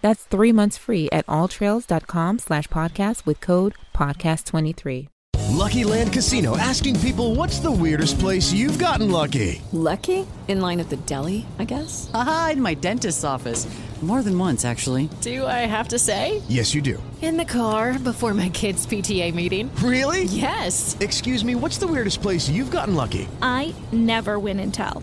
That's three months free at alltrails.com slash podcast with code podcast23. Lucky Land Casino asking people what's the weirdest place you've gotten lucky? Lucky? In line at the deli, I guess? Aha, in my dentist's office. More than once, actually. Do I have to say? Yes, you do. In the car before my kids' PTA meeting. Really? Yes. Excuse me, what's the weirdest place you've gotten lucky? I never win and tell.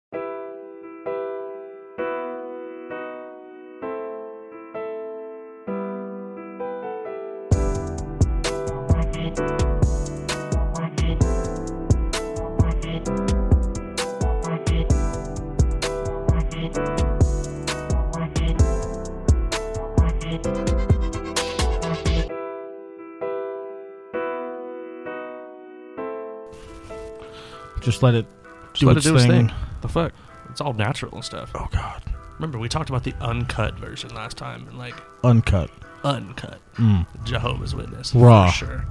Just let it Just do let its it do its thing. thing. The fuck? It's all natural and stuff. Oh God, Remember, we talked about the uncut version last time, and like uncut. uncut Mm. Jehovah's Witness, Raw. for sure.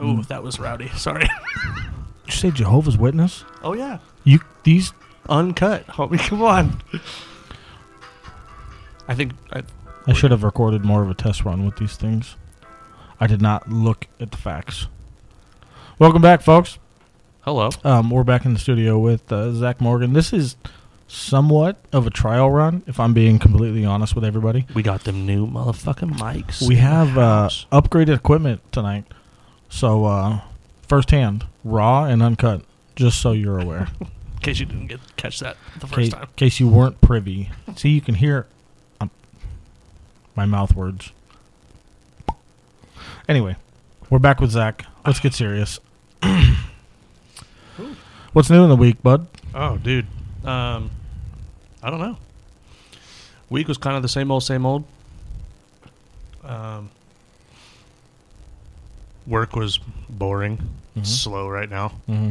Oh, that was rowdy. Sorry. Did you say Jehovah's Witness? oh yeah, You these uncut, homie. Come on. I think I, I should have recorded more of a test run with these things. I did not look at the facts. Welcome back, folks. Hello. Um, we're back in the studio with uh, Zach Morgan. This is somewhat of a trial run, if I'm being completely honest with everybody. We got them new motherfucking mics. We have uh, upgraded equipment tonight, so uh, firsthand, raw and uncut. Just so you're aware, in case you didn't get catch that the first case, time. case you weren't privy. See, you can hear um, my mouth words. Anyway, we're back with Zach. Let's get serious. What's new in the week, bud? Oh, dude. Um, I don't know. Week was kind of the same old, same old. Um, work was boring, Mhm. slow right now. Mm-hmm.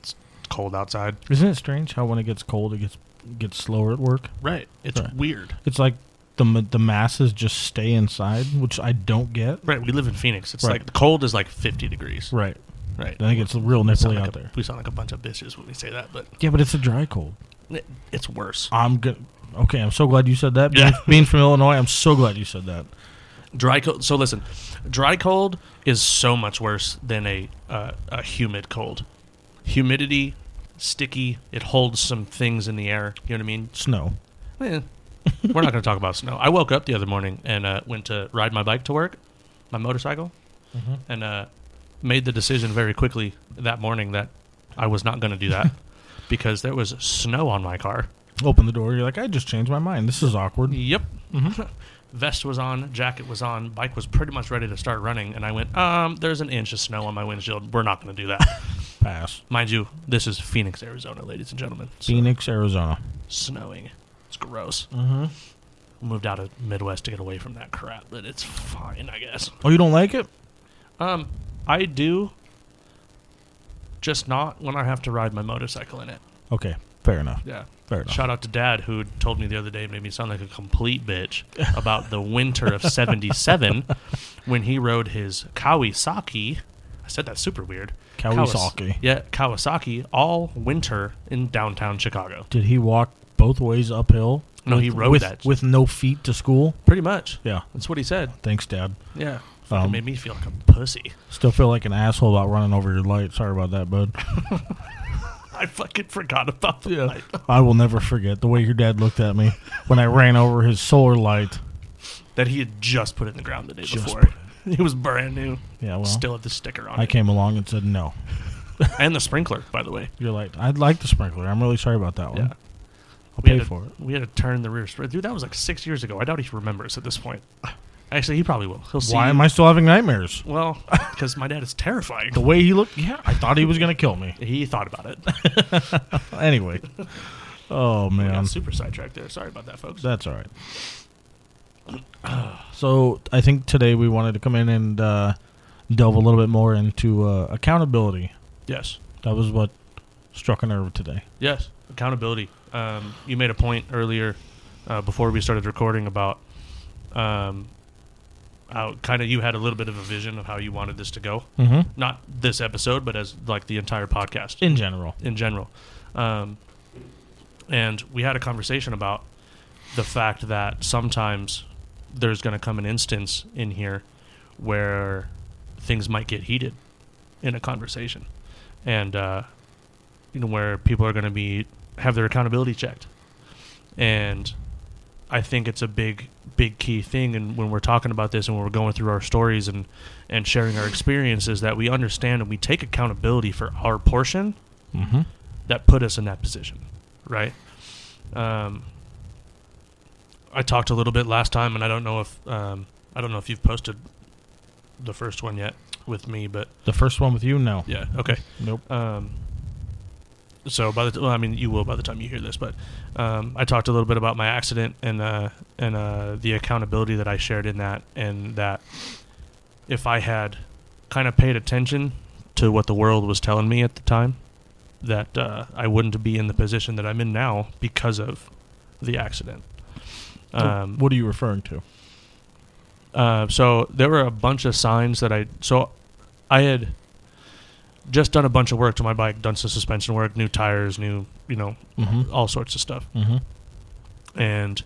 It's cold outside. Isn't it strange how when it gets cold, it gets gets slower at work? Right. It's Right. weird. It's like the ma- the masses just stay inside, which I don't get. Right. We live in Phoenix. It's Right. like the cold is like 50 degrees. Right. Right. I think it's real we nipply like out a, there. We sound like a bunch of bitches when we say that, but Yeah, but it's a dry cold. it, it's worse. I'm good. Okay, I'm so glad you said that. Yeah. Being, being from Illinois, I'm so glad you said that. Dry cold. So listen, dry cold is so much worse than a uh, a humid cold. Humidity, sticky. It holds some things in the air. You know what I mean? Snow. Eh, we're not going to talk about snow. I woke up the other morning and uh, went to ride my bike to work, my motorcycle, Mm-hmm. and uh, made the decision very quickly that morning that I was not going to do that because there was snow on my car. Open the door. You're like, I just changed my mind. This is awkward. Yep. Mm-hmm. Vest was on, jacket was on, bike was pretty much ready to start running, and I went, um, there's an inch of snow on my windshield. We're not going to do that. Pass. Mind you, this is Phoenix, Arizona, ladies and gentlemen. So, Phoenix, Arizona. snowing. It's gross. Mm-hmm. Moved out of Midwest to get away from that crap, but it's fine, I guess. Oh, you don't like it? Um, I do, just not when I have to ride my motorcycle in it. Okay, fair enough. Yeah. Fair enough. Shout out to Dad, who told me the other day, made me sound like a complete bitch about the winter of '77 when he rode his Kawasaki. I said that super weird. Kawas- Kawasaki. yeah, Kawasaki all winter in downtown Chicago. Did he walk both ways uphill? No, with, he rode with, that. with no feet to school. Pretty much. Yeah. That's what he said. Thanks, Dad. Yeah. Um, made me feel like a pussy. Still feel like an asshole about running over your light. Sorry about that, bud. I fucking forgot about the light. I will never forget the way your dad looked at me when I ran over his solar light. that he had just put in the ground the day Just before. put It was brand new. Yeah, well, Still had the sticker on I it. came along and said no. and the sprinkler, by the way. Your light. I'd like the sprinkler. I'm really sorry about that one. Yeah. I'll We pay had to- for it. We had to turn the rear. Dude, that was like six years ago. I doubt he remembers at this point. Actually, he probably will. He'll see. Why am I still having nightmares? Well, because my dad is terrifying. The way he looked, yeah, I thought he was gonna kill me. He thought about it. Anyway, oh We man, got super sidetracked there. Sorry about that, folks. that's all right. So I think today we wanted to come in and uh, delve a little bit more into uh, accountability. yes. That was what struck a nerve today. Yes. Accountability. Um, you made a point earlier uh, before we started recording about um, how kind of you had a little bit of a vision of how you wanted this to go. Mm-hmm. Not this episode, but as like the entire podcast. In general, in general. Um, and we had a conversation about the fact that sometimes there's going to come an instance in here where things might get heated in a conversation, and uh, you know where people are going to be have their accountability checked, and I think it's a big, big key thing. And when we're talking about this and when we're going through our stories and and sharing our experiences, that we understand and we take accountability for our portion mm-hmm. that put us in that position, right? Um, I talked a little bit last time, and I don't know if um, I don't know if you've posted the first one yet with me, but the first one with you, no, yeah, okay. nope. Um, so by the t- well, I mean you will by the time you hear this, but um, I talked a little bit about my accident and uh, and uh, the accountability that I shared in that, and that if I had kind of paid attention to what the world was telling me at the time, that uh, I wouldn't be in the position that I'm in now because of the accident. Um, what are you referring to? uh, so there were a bunch of signs that I so I had just done a bunch of work to my bike, done some suspension work, new tires, new you know Mm-hmm. all sorts of stuff, Mm-hmm. and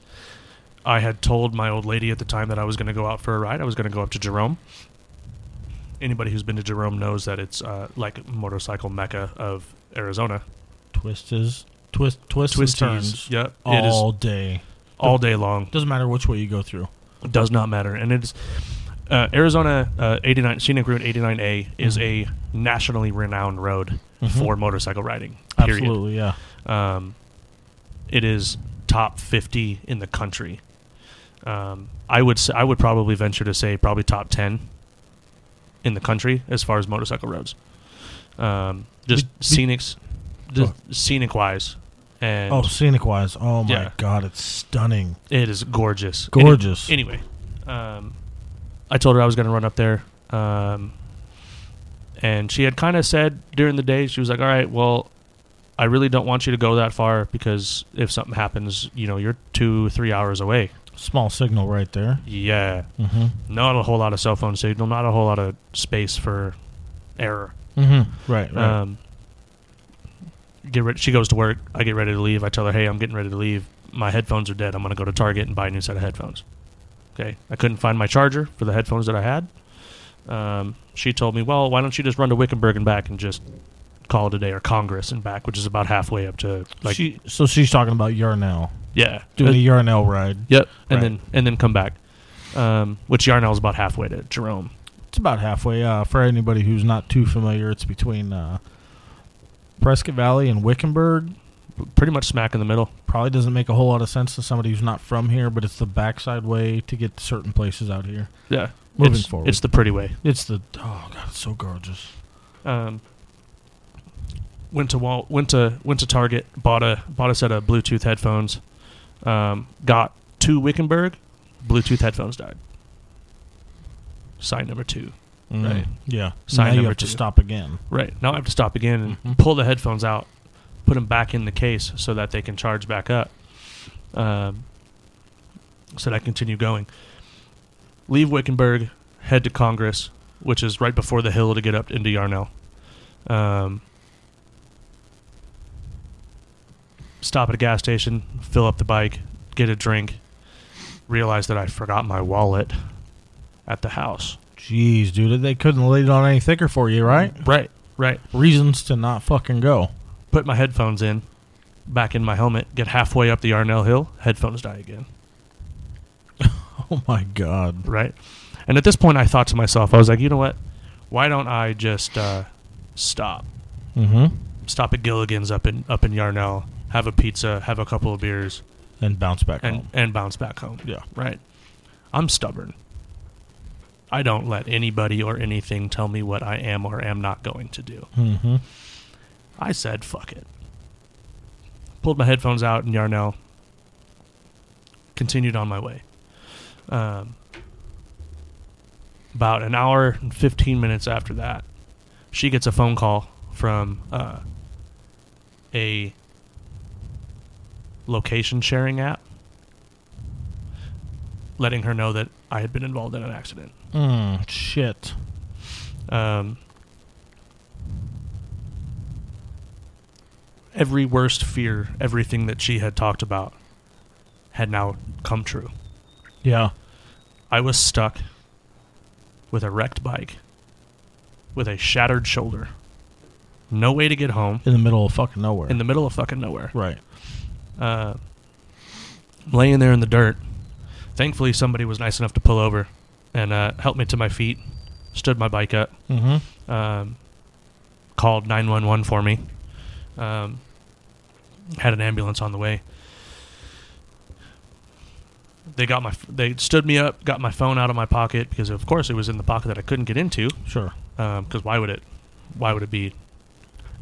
I had told my old lady at the time that I was going to go out for a ride. I was going to go up to Jerome. Anybody who's been to Jerome knows that it's uh, like motorcycle mecca of Arizona. Twists, twist, twists, Twisties, turns yep, it is all day. all day long. Doesn't matter which way you go through. does not matter and it's uh, arizona uh, 89 scenic route 89a is a nationally renowned road Mhm. for motorcycle riding period Absolutely, yeah. um, it is top 50 in the country um, i would say, i would probably venture to say probably top 10 in the country as far as motorcycle roads um, just Be- scenics just scenic wise and Oh, scenic wise, oh my Yeah. god, it's stunning, It is gorgeous. gorgeous. Any- anyway, um, I told her I was going to run up there, um, and she had kind of said during the day, she was like, "All right, well, I really don't want you to go that far because if something happens, you know, you're two, three hours away." Small signal right there. Yeah, Mm-hmm. not a whole lot of cell phone signal, not a whole lot of space for error. Mm-hmm. Right, right. Um, get ready. She goes to work. I get ready to leave. I tell her, "Hey, I'm getting ready to leave. My headphones are dead. I'm going to go to Target and buy a new set of headphones." Okay. I couldn't find my charger for the headphones that I had. Um, she told me, "Well, why don't you just run to Wickenburg and back and just call it a day, or Congress and back, which is about halfway up to like she, so she's talking about Yarnell yeah, doing Uh, a Yarnell ride. yep, and right. then and then come back." Um, which Yarnell is about halfway to Jerome. It's about halfway. Uh, for anybody who's not too familiar, it's between uh, Prescott Valley and Wickenburg. Pretty much smack in the middle. Probably doesn't make a whole lot of sense to somebody who's not from here, but it's the backside way to get to certain places out here. Yeah. Moving it's, forward. It's the pretty way. It's the oh god, it's so gorgeous. um, went to Wal- went to went to Target, bought a bought a set of Bluetooth headphones, um, got to Wickenburg, Bluetooth headphones died. Sign number two. Right. Yeah. Sign now you number have to stop again. Right now, I have to stop again and Mhm. pull the headphones out, put them back in the case so that they can charge back up. Um, so that I continue going. Leave Wickenburg, head to Congress, which is right before the hill to get up into Yarnell. Um, stop at a gas station, fill up the bike, get a drink, realize that I forgot my wallet at the house. Jeez, dude, they couldn't lay it on any thicker for you, right? Right, right. Reasons to not fucking go. Put my headphones in, back in my helmet, get halfway up the Yarnell Hill, headphones die again. Oh my god. Right? And at this point, I thought to myself, I was like, you know what? Why don't I just uh, stop? Mm-hmm. Stop at Gilligan's up in up in Yarnell, have a pizza, have a couple of beers, And bounce back and home. and bounce back home. Yeah. Right? I'm stubborn. I don't let anybody or anything tell me what I am or am not going to do. Mm-hmm. I said, fuck it. Pulled my headphones out in Yarnell. Continued on my way. Um, about an hour and 15 minutes after that, she gets a phone call from uh, a location sharing app letting her know that I had been involved in an accident. Mm, shit. Um, every worst fear, everything that she had talked about, had now come true. Yeah. I was stuck with a wrecked bike, with a shattered shoulder, no way to get home, In the middle of fucking nowhere. in the middle of fucking nowhere. right. Uh, laying there in the dirt. Thankfully, somebody was nice enough to pull over and uh, help me to my feet, stood my bike up, Mm-hmm. um, called 911 for me, um, had an ambulance on the way. They got my, f- they stood me up, got my phone out of my pocket because of course it was in the pocket that I couldn't get into. Sure. Because why would it, why would it be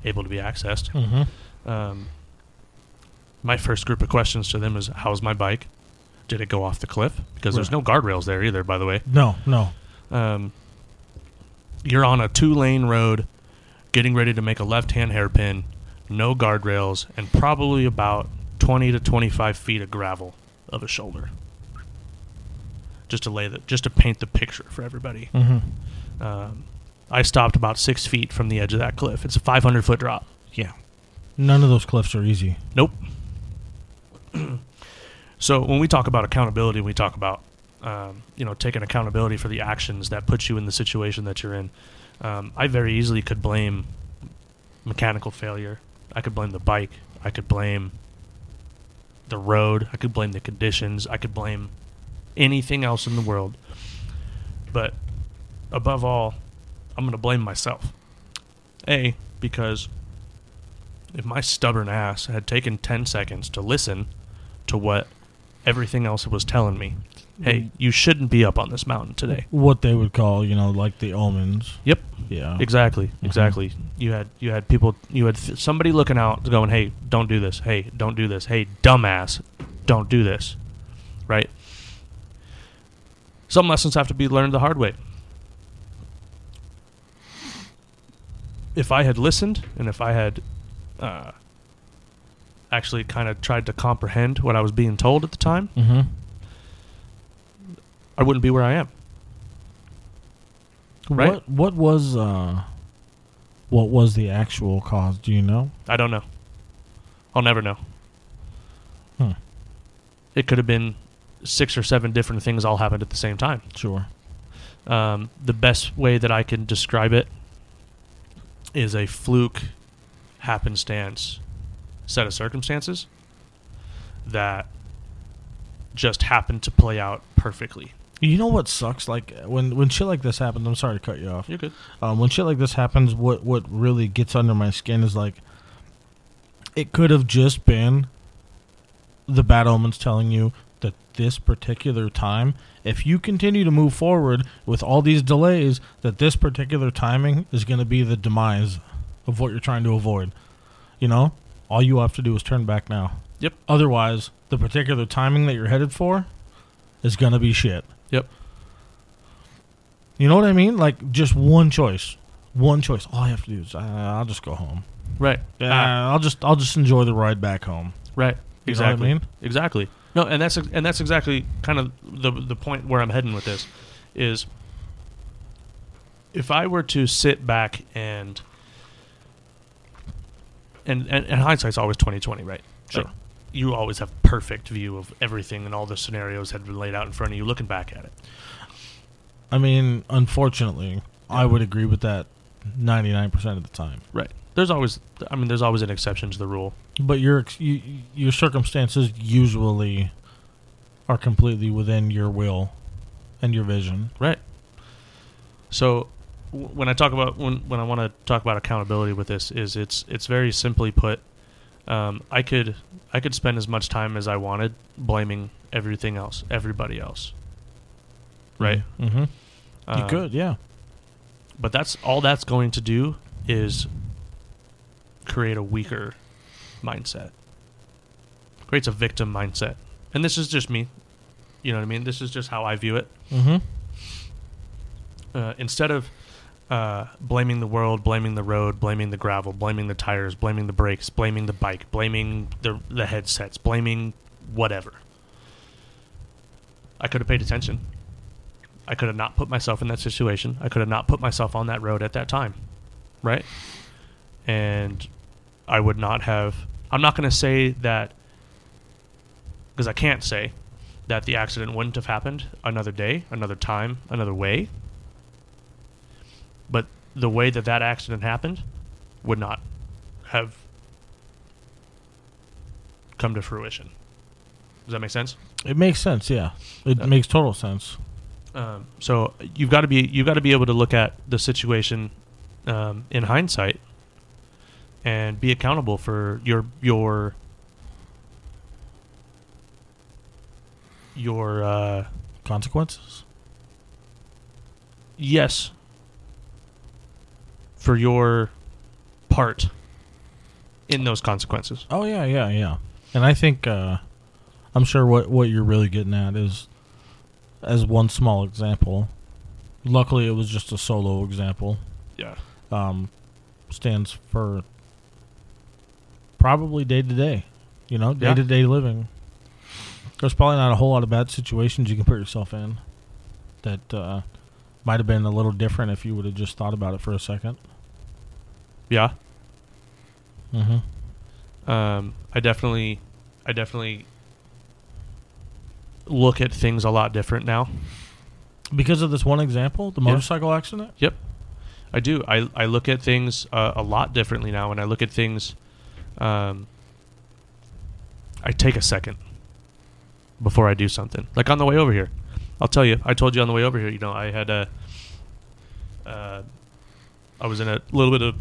able to be accessed? Mm-hmm. Um, my first group of questions to them is, "How's my bike? Did it go off the cliff? Because there's no guardrails there either, by the way. No, no. Um, you're on a two-lane road, getting ready to make a left-hand hairpin, no guardrails, and probably about 20 to 25 feet of gravel of a shoulder. Just to lay the, just to paint the picture for everybody. Mm-hmm. Um, I stopped about six feet from the edge of that cliff. It's a 500 foot drop. Yeah. None of those cliffs are easy. Nope. so when we talk about accountability, we talk about um, you know taking accountability for the actions that put you in the situation that you're in. Um, I very easily could blame mechanical failure. I could blame the bike. I could blame the road. I could blame the conditions. I could blame anything else in the world. But above all, I'm going to blame myself. A, because if my stubborn ass had taken 10 seconds to listen to what everything else was telling me, hey, you shouldn't be up on this mountain today. What they would call, you know, like the omens. Yep, Yeah. exactly, exactly. You had you had people, you had th- somebody looking out, going, hey, don't do this. Hey, don't do this. Hey, dumbass, don't do this. Right? Some lessons have to be learned the hard way. If I had listened and if I had uh, actually kind of tried to comprehend what I was being told at the time, Mm-hmm. I wouldn't be where I am. Right? What what was uh what was the actual cause, do you know? I don't know. I'll never know. Hmm. It could have been six or seven different things all happened at the same time. Sure. Um, the best way that I can describe it is a fluke happenstance set of circumstances that just happened to play out perfectly. You know what sucks? Like when when shit like this happens. I'm sorry to cut you off. You're good. Um, when shit like this happens, what what really gets under my skin is like it could have just been the bad omens telling you that this particular time, if you continue to move forward with all these delays, that this particular timing is going to be the demise of what you're trying to avoid. You know, all you have to do is turn back now. Yep. Otherwise, the particular timing that you're headed for is going to be shit. Yep. You know what I mean? Like just one choice, one choice. All I have to do is uh, I'll just go home. Right. Ah, I'll just I'll just enjoy the ride back home. right. You what I Exactly. mean? Exactly. No, and that's and that's exactly kind of the the point where I'm heading with this is if I were to sit back and and and, and hindsight's always 2020, right? Sure. Like, you always have perfect view of everything and all the scenarios had been laid out in front of you looking back at it. I mean, unfortunately, I would agree with that ninety nine percent of the time. Right. There's always I mean there's always an exception to the rule. But your you, your circumstances usually are completely within your will and your vision. Right. So w- when I talk about when when I want to talk about accountability with this is it's it's very simply put. Um, I could I could spend as much time as I wanted blaming everything else, everybody else. Right. Mm-hmm. you Um, could, yeah. but that's all that's going to do is create a weaker mindset creates a victim mindset and this is just me you know what i mean this is just how i view it Mm-hmm. uh, instead of uh, blaming the world blaming the road blaming the gravel blaming the tires blaming the brakes blaming the bike blaming the, the headsets blaming whatever. I could have paid attention. I could have not put myself in that situation. I could have not put myself on that road at that time right? And i would not have i'm not going to say that because i can't say that the accident wouldn't have happened another day another time another way but the way that that accident happened would not have come to fruition. Does that make sense? It makes sense, yeah. It Uh, makes total sense. Um, so you've got to be you've got to be able to look at the situation um, in hindsight and be accountable for your your your uh, Consequences? yes for your part in those consequences. Oh yeah, yeah, yeah. And I think uh, I'm sure what what you're really getting at is as one small example. Luckily, it was just a solo example. Yeah. Um, stands for probably day to day. You know, day to day living. There's probably not a whole lot of bad situations you can put yourself in that uh, might have been a little different if you would have just thought about it for a second. Yeah. Mm-hmm. um, I definitely, I definitely look at things a lot different now. Because of this one example, the Yeah. motorcycle accident. Yep, I do. I I look at things uh, a lot differently now, and I look at things. Um, I take a second before I do something. Like on the way over here, I'll tell you. I told you on the way over here. You know, I had a. Uh, I was in a little bit of,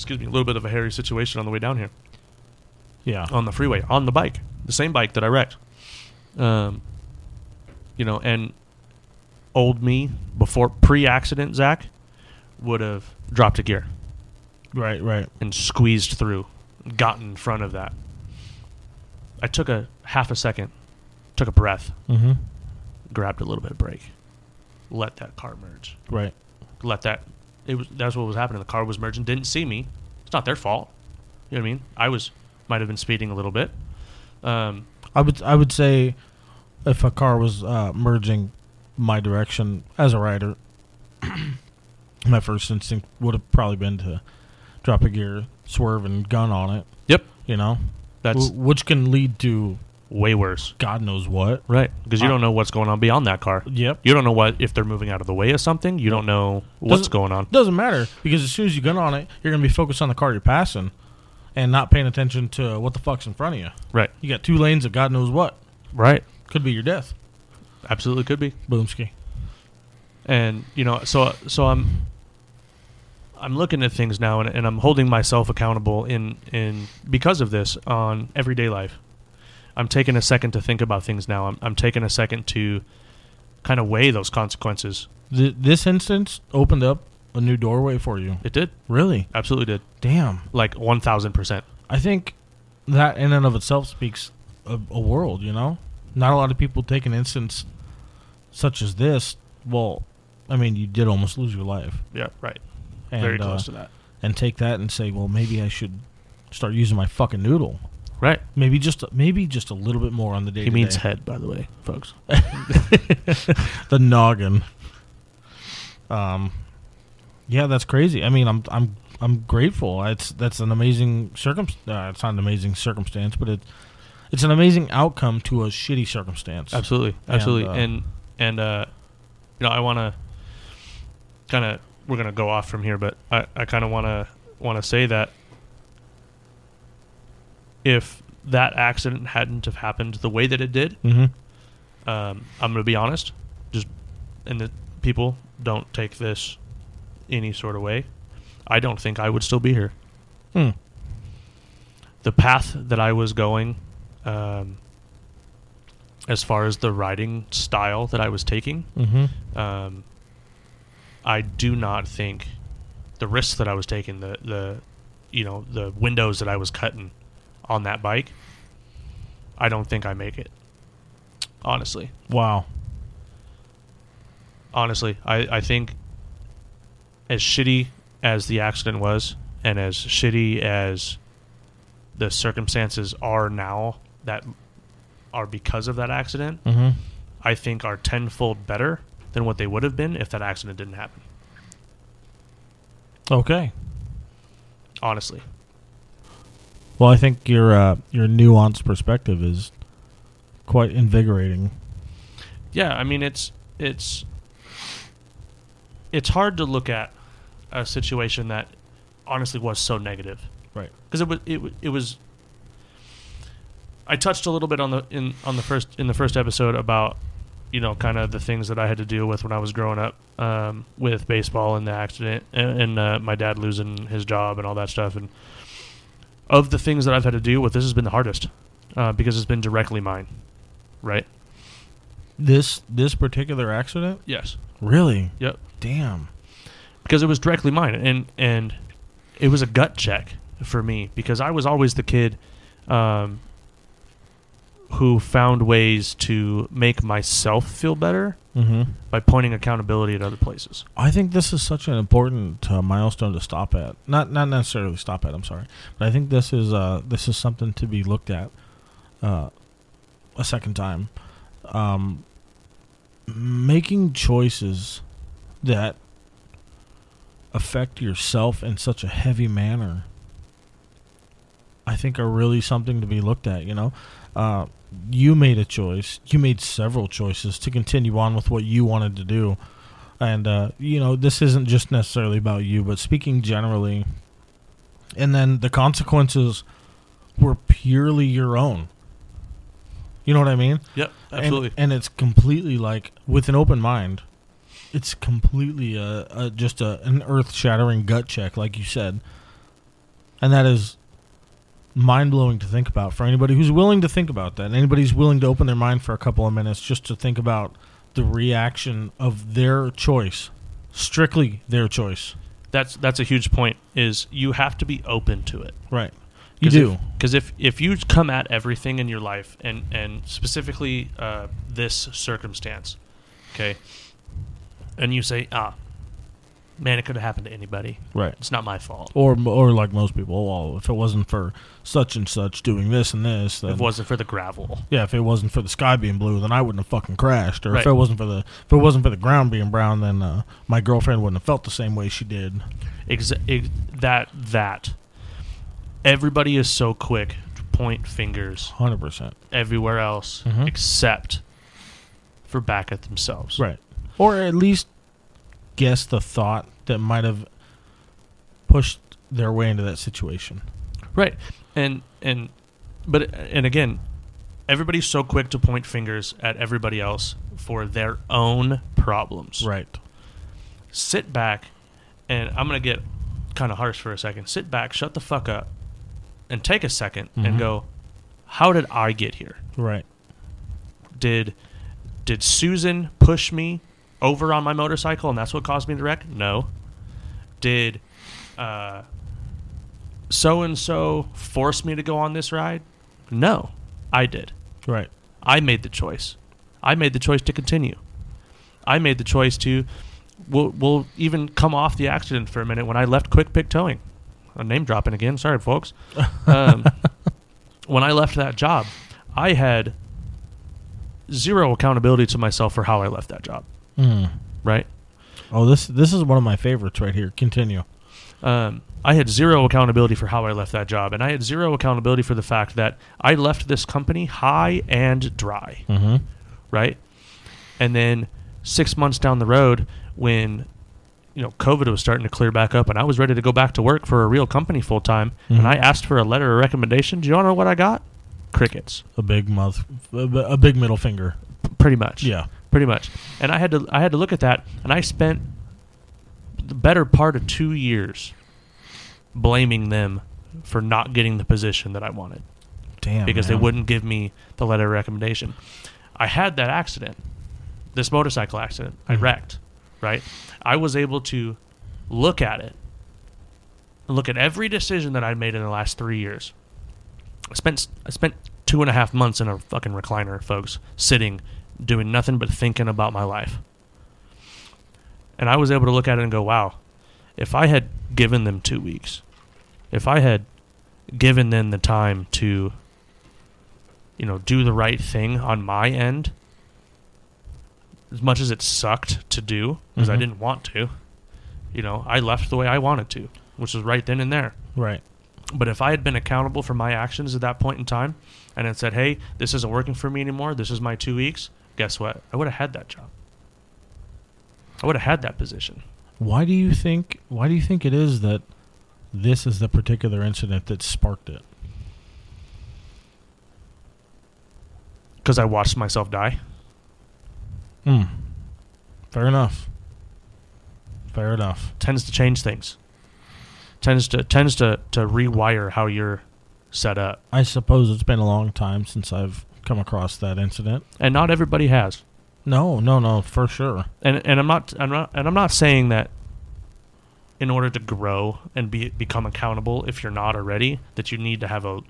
excuse me, a little bit of a hairy situation on the way down here. Yeah. on the freeway on the bike, the same bike that I wrecked. Um, you know, and old me before pre-accident Zach would have dropped a gear Right. Right. and squeezed through, gotten in front of that. I took a half a second, took a breath, Mm-hmm. grabbed a little bit of brake, let that car merge, Right. let that. It was that's what was happening. The car was merging, didn't see me. It's not their fault. You know what I mean? I was might have been speeding a little bit. Um, I would I would say if a car was uh, merging my direction as a rider, my first instinct would have probably been to drop a gear, swerve, and gun on it. Yep. You know, that's W- which can lead to way worse. God knows what. Right. Because you Uh, don't know what's going on beyond that car. Yep. You don't know what if they're moving out of the way of something. You don't know what's Doesn't- going on. Doesn't matter because as soon as you gun on it, you're gonna be focused on the car you're passing, and not paying attention to what the fuck's in front of you. Right. You got two lanes of God knows what. Right. Could be your death. Absolutely could be. Boomski. And you know, so so I'm I'm looking at things now, and, and I'm holding myself accountable in in because of this on everyday life. I'm taking a second to think about things now. I'm I'm taking a second to kind of weigh those consequences. Th- this instance opened up a new doorway for you. It did. Really? Absolutely did. Damn. Like one thousand percent. I think that in and of itself speaks a, a world, you know? Not a lot of people take an instance such as this. Well, I mean, you did almost lose your life. Yeah. Right. And, Very close uh, to that. And take that and say, well, maybe I should start using my fucking noodle. Right. Maybe just maybe just a little bit more on the day. He means head, by the way, folks. the noggin. Um, yeah, that's crazy. I mean, I'm I'm I'm grateful. It's that's an amazing circum. Uh, it's not an amazing circumstance, but it it's an amazing outcome to a shitty circumstance. Absolutely, And, absolutely, uh, and and uh, you know, I want to kind of we're gonna go off from here, but I, I kind of want to want to say that if that accident hadn't have happened the way that it did, Mm-hmm. um, I'm gonna be honest, just and the people don't take this any sort of way. I don't think I would still be here. Hmm. the path that I was going, um, as far as the riding style that I was taking, Mm-hmm. um, I do not think the risks that I was taking, the the you know the windows that I was cutting on that bike, I don't think I make it. Honestly, Wow. honestly, I I think as shitty as the accident was, and as shitty as the circumstances are now that are because of that accident, Mm-hmm. I think are tenfold better than what they would have been if that accident didn't happen. Okay. Honestly, Well, I think your uh, your nuanced perspective is quite invigorating. yeah. I mean, it's it's it's hard to look at a situation that honestly was so negative Right. because it was it, it was. I touched a little bit on the in on the first in the first episode about you know kind of the things that I had to deal with when I was growing up um, with baseball and the accident and, and uh, my dad losing his job and all that stuff and of the things that I've had to deal with this has been the hardest uh, because it's been directly mine right This this particular accident? yes Really? yep Damn. because it was directly mine and and it was a gut check for me because I was always the kid um, who found ways to make myself feel better Mm-hmm. by pointing accountability at other places. I think this is such an important uh, milestone to stop at. Not not necessarily stop at. I'm sorry, but I think this is uh, this is something to be looked at uh, a second time. Um, making choices that affect yourself in such a heavy manner, I think, are really something to be looked at. You know, uh, you made a choice. You made several choices to continue on with what you wanted to do. And uh, you know this isn't just necessarily about you but speaking generally and then the consequences were purely your own. You know what i mean? Yep, and, and it's completely like with an open mind it's completely a, a just a, an earth-shattering gut check like you said. And that is mind-blowing to think about for anybody who's willing to think about that and anybody who's willing to open their mind for a couple of minutes just to think about the reaction of their choice strictly their choice that's that's a huge point. Is you have to be open to it. right you do because if if you come at everything in your life and and specifically uh, this circumstance, okay, and you say ah, man, it could have happened to anybody. right It's not my fault. or or like most people well if it wasn't for such and such doing this and this then If it wasn't for the gravel, Yeah, if it wasn't for the sky being blue, then I wouldn't have fucking crashed. Or if it wasn't for the if it wasn't for the ground being brown, then uh, my girlfriend wouldn't have felt the same way she did. exa- ex- that that everybody is so quick to point fingers Hundred percent. everywhere else Mhm. except for back at themselves. Right. Or at least guess the thought that might have pushed their way into that situation. Right. And and but and again, everybody's so quick to point fingers at everybody else for their own problems. Right. Sit back and I'm going to get kind of harsh for a second. Sit back, shut the fuck up and take a 2nd Mhm. and go, "How did I get here? Right. Did did Susan push me over on my motorcycle and that's what caused me to wreck? No. Did uh so and so force me to go on this ride? No. I did. Right. I made the choice. I made the choice to continue. I made the choice to we'll, we'll even come off the accident for a minute when I left Quick Pick Towing. I'm name dropping again. Sorry, folks. Um, when I left that job, I had zero accountability to myself for how I left that job. Mm. Right? Oh, this this is one of my favorites right here. Continue. um, I had zero accountability for how I left that job, and I had zero accountability for the fact that I left this company high and dry. Mm-hmm. right? And then six months down the road, when you know COVID was starting to clear back up, and I was ready to go back to work for a real company full time, Mhm. and I asked for a letter of recommendation. Do you want to know what I got? Crickets, A big mouth, a, a big middle finger. P- pretty much. Yeah. Pretty much. And I had to I had to look at that, and I spent the better part of two years blaming them for not getting the position that I wanted Damn. because man. they wouldn't give me the letter of recommendation. I had that accident, this motorcycle accident. I Mhm. wrecked, right? I was able to look at it and look at every decision that I made in the last three years. I spent I spent two and a half months in a fucking recliner, folks, sitting, doing nothing but thinking about my life. And I was able to look at it and go, wow, if I had given them two weeks, if I had given them the time to, you know, do the right thing on my end, as much as it sucked to do, because I Mhm. didn't want to, you know, I left the way I wanted to, which was right then and there. Right. But if I had been accountable for my actions at that point in time and had said, hey, this isn't working for me anymore, this is my two weeks, guess what? I would have had that job. I would have had that position. Why do you think? Why do you think it is that this is the particular incident that sparked it? Because I watched myself die. Hmm. Fair enough. Fair enough. Tends to change things. Tends to tends to, to rewire how you're set up. I suppose it's been a long time since I've come across that incident. And not everybody has. No, no, no, for sure. and and I'm not I'm not and I'm not saying that in order to grow and be become accountable if you're not already that you need to have a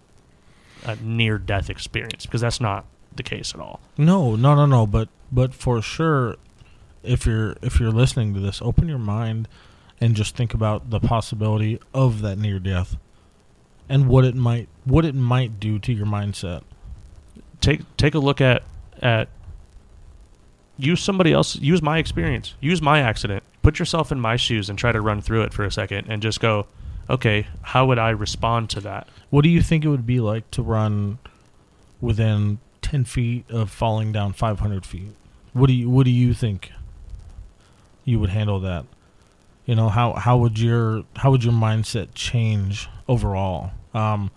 a near death experience because that's not the case at all. No, no, no, no. But but for sure, if you're if you're listening to this, open your mind and just think about the possibility of that near death and what it might what it might do to your mindset. Take take a look at at use somebody else use my experience. Use my accident. Put yourself in my shoes and try to run through it for a second and just go, "Okay, how would I respond to that?" What do you think it would be like to run within ten feet of falling down five hundred feet? What do you What do you think you would handle that? You know how how would your how would your mindset change overall? Um,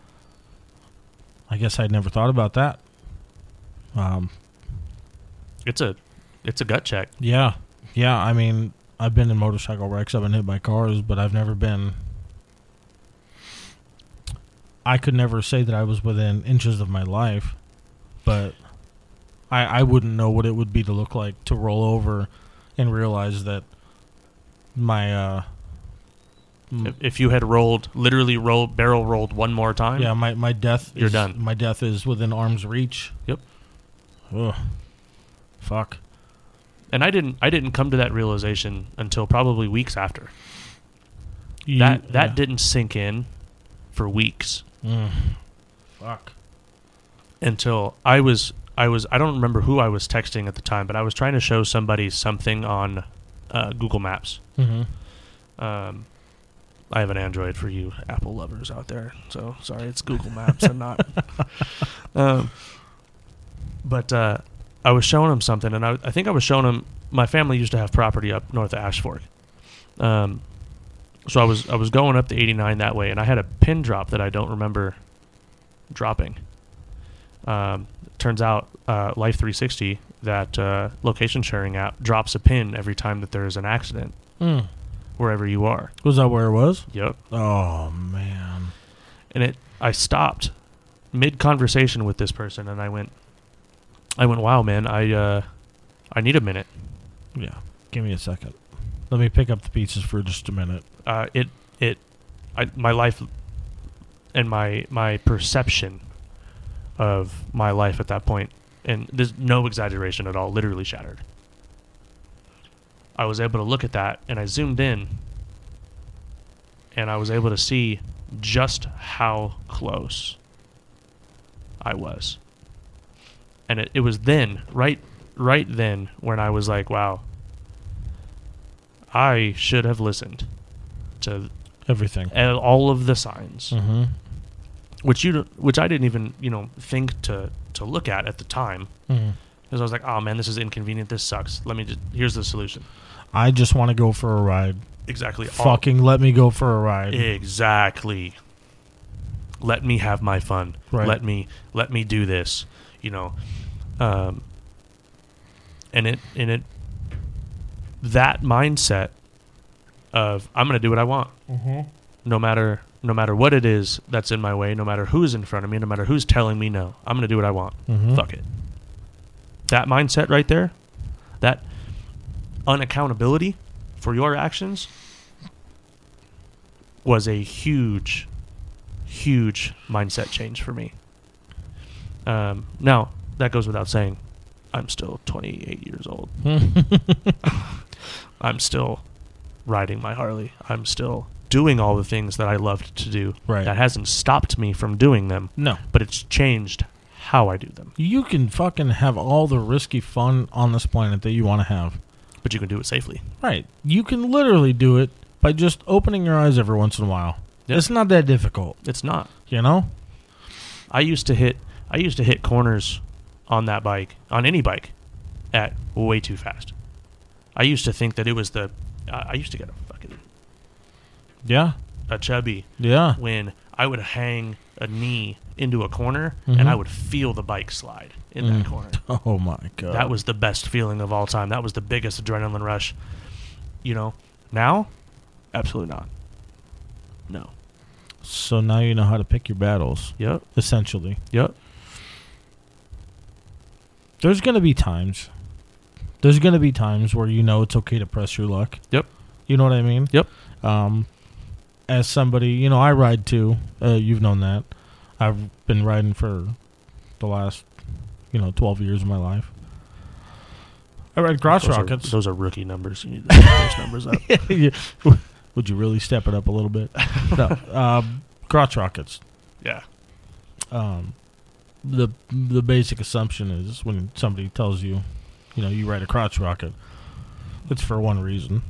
I guess I'd never thought about that. Um, It's a it's a gut check. yeah, yeah. I mean, I've been in motorcycle wrecks. I've been hit by cars, but I've never been. I could never say that I was within inches of my life, but I I wouldn't know what it would be to look like to roll over and realize that my uh If, you had rolled literally rolled barrel rolled one more time, yeah my my death You're is, done. My death is within arm's reach. Yep. Ugh. Fuck. and I didn't I didn't come to that realization until probably weeks after. You- that that yeah. didn't sink in for weeks Mm. Fuck. until I was I was I don't remember who I was texting at the time, but I was trying to show somebody something on uh, Google Maps. Mm-hmm. Um, I have an Android for you Apple lovers out there, so sorry, it's Google Maps and not. Um, but uh, I was showing him something, and I, I think I was showing him. My family used to have property up north of Ash Fork, um, so I was I was going up the 89 that way, and I had a pin drop that I don't remember dropping. Um, turns out, uh, Life 360, that uh, location sharing app, drops a pin every time that there is an accident Mm. wherever you are. Was that where it was? Yep. Oh man. and it I stopped mid conversation with this person and I went I went wow man I uh I need a minute Yeah. Give me a second. Let me pick up the pieces for just a minute. uh it it I my life and my my perception of my life at that point and there's no exaggeration at all literally shattered I was able to look at that and I zoomed in and I was able to see just how close I was. And it, it was then, right right then when I was like, wow, I should have listened to Everything. and all of the signs, Mm-hmm. which you which I didn't even, you know, think to to look at at the time. Mm-hmm. Because I was like, oh man, this is inconvenient. This sucks. Let me just, here's the solution. I just want to go for a ride. Exactly. all- Fucking let me go for a ride. Exactly. Let me have my fun. Right. Let me let me do this. You know, um, and it and it that mindset of I'm going to do what I want, Mm-hmm. no matter no matter what it is that's in my way, no matter who's in front of me, no matter who's telling me no. I'm going to do what I want. Mm-hmm. Fuck it. That mindset right there, that unaccountability for your actions was a huge, huge mindset change for me. Um, now, that goes without saying. I'm still 28 years old. I'm still riding my Harley. I'm still doing all the things that I loved to do. Right. That hasn't stopped me from doing them, No. but it's changed how I do them. You can fucking have all the risky fun on this planet that you want to have. But you can do it safely. Right. You can literally do it by just opening your eyes every once in a while. Yep. It's not that difficult, It's not. you know? I used to hit I used to hit corners on that bike, on any bike, at way too fast. I used to think that it was the I I used to get a fucking Yeah. a chubby Yeah. when I would hang a knee into a corner Mhm. and I would feel the bike slide in that Mm. corner. Oh my god. That was the best feeling of all time. That was the biggest adrenaline rush. You know, now, absolutely not. No. So now you know how to pick your battles, Yep. essentially. Yep. There's going to be times. There's going to be times where you know it's okay to press your luck. Yep. You know what I mean? Yep. Um, as somebody, you know, I ride too. Uh, you've known that. I've been riding for the last, you know, 12 years of my life. I ride crotch those rockets. Are, those are rookie numbers. You need to step those numbers up. Yeah. Would you really step it up a little bit? no. Um, crotch rockets. Yeah. um, the the basic assumption is when somebody tells you, you know, you ride a crotch rocket, it's for one reason.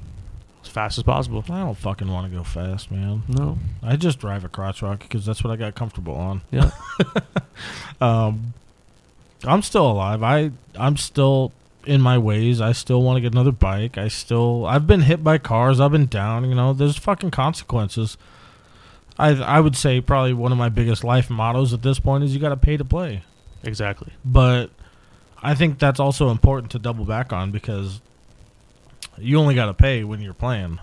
As fast as possible. I don't fucking want to go fast, man. No. I just drive a crotch rocket because that's what I got comfortable on. Yeah. Um, I'm still alive. I I'm still in my ways. I still want to get another bike. I still I've been hit by cars. I've been down. You know, there's fucking consequences. I I would say probably one of my biggest life mottos at this point is you got to pay to play. exactly. But I think that's also important to double back on because you only got to pay when you're playing.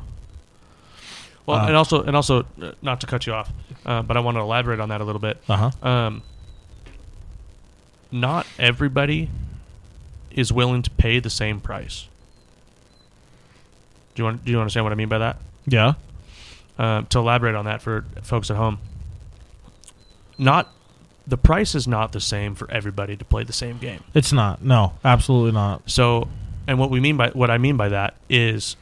Well, Uh, and also, and also, uh, not to cut you off, uh, but I want to elaborate on that a little bit. Uh huh. Um, not everybody is willing to pay the same price. Do you want? Do you understand what I mean by that? Yeah. Um, to elaborate on that for folks at home, not the price is not the same for everybody to play the same game. It's not. No, absolutely not. So, and what we mean by what I mean by that is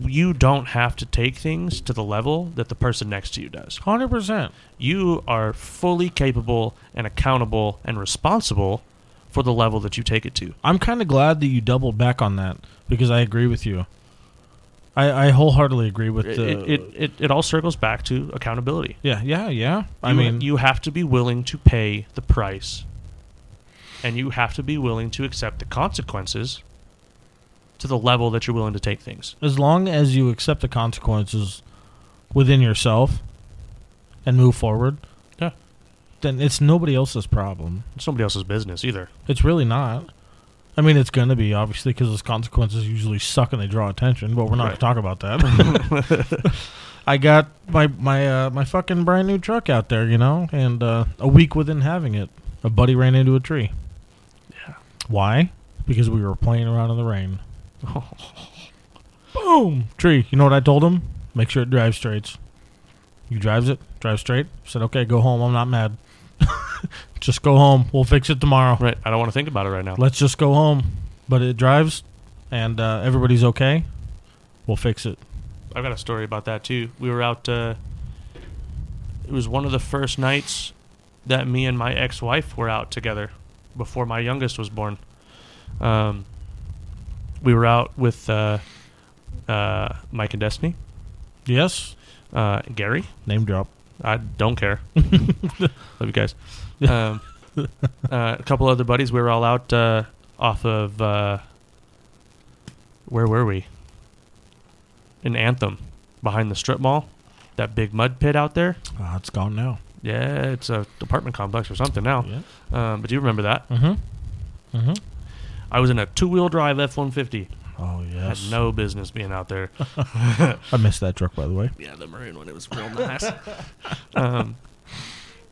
you don't have to take things to the level that the person next to you does. 100%. You are fully capable and accountable and responsible for the level that you take it to. I'm kind of glad that you doubled back on that because I agree with you. I, I wholeheartedly agree with It, the. it, it, it, it all circles back to accountability. yeah, yeah, yeah. I You- mean, you have to be willing to pay the price, and you have to be willing to accept the consequences to the level that you're willing to take things. as long as you accept the consequences within yourself and move forward, Yeah. then it's nobody else's problem. It's nobody else's business either. It's really not. I mean, it's going to be obviously because those consequences usually suck and they draw attention, but we're not Right. going to talk about that. I got my my uh, my fucking brand new truck out there, you know, and uh, a week within having it, a buddy ran into a tree. Yeah. Why? Because we were playing around in the rain. Boom! Tree. You know what I told him? Make sure it drives straight. You drives it, drive straight. Said, okay, go home. I'm not mad. just go home. We'll fix it tomorrow. Right. I don't want to think about it right now. Let's just go home. But it drives, and uh, everybody's okay. We'll fix it. I've got a story about that too. We were out. Uh, it was one of the first nights that me and my ex-wife were out together before my youngest was born. Um, we were out with uh, uh, Mike and Destiny, Yes. uh, Gary. Name drop. I don't care. Love you guys. Um, uh, a couple other buddies. We were all out uh, off of uh, where were we? In Anthem, behind the strip mall. That big mud pit out there. Ah, it's gone now. Yeah, it's a apartment complex or something now. Yeah. Um, but do you remember that? Mm-hmm. Mm-hmm. I was in a two-wheel drive F-150. Oh yes. Had no business being out there. I missed that truck by the way. Yeah, the maroon one. It was real nice. um,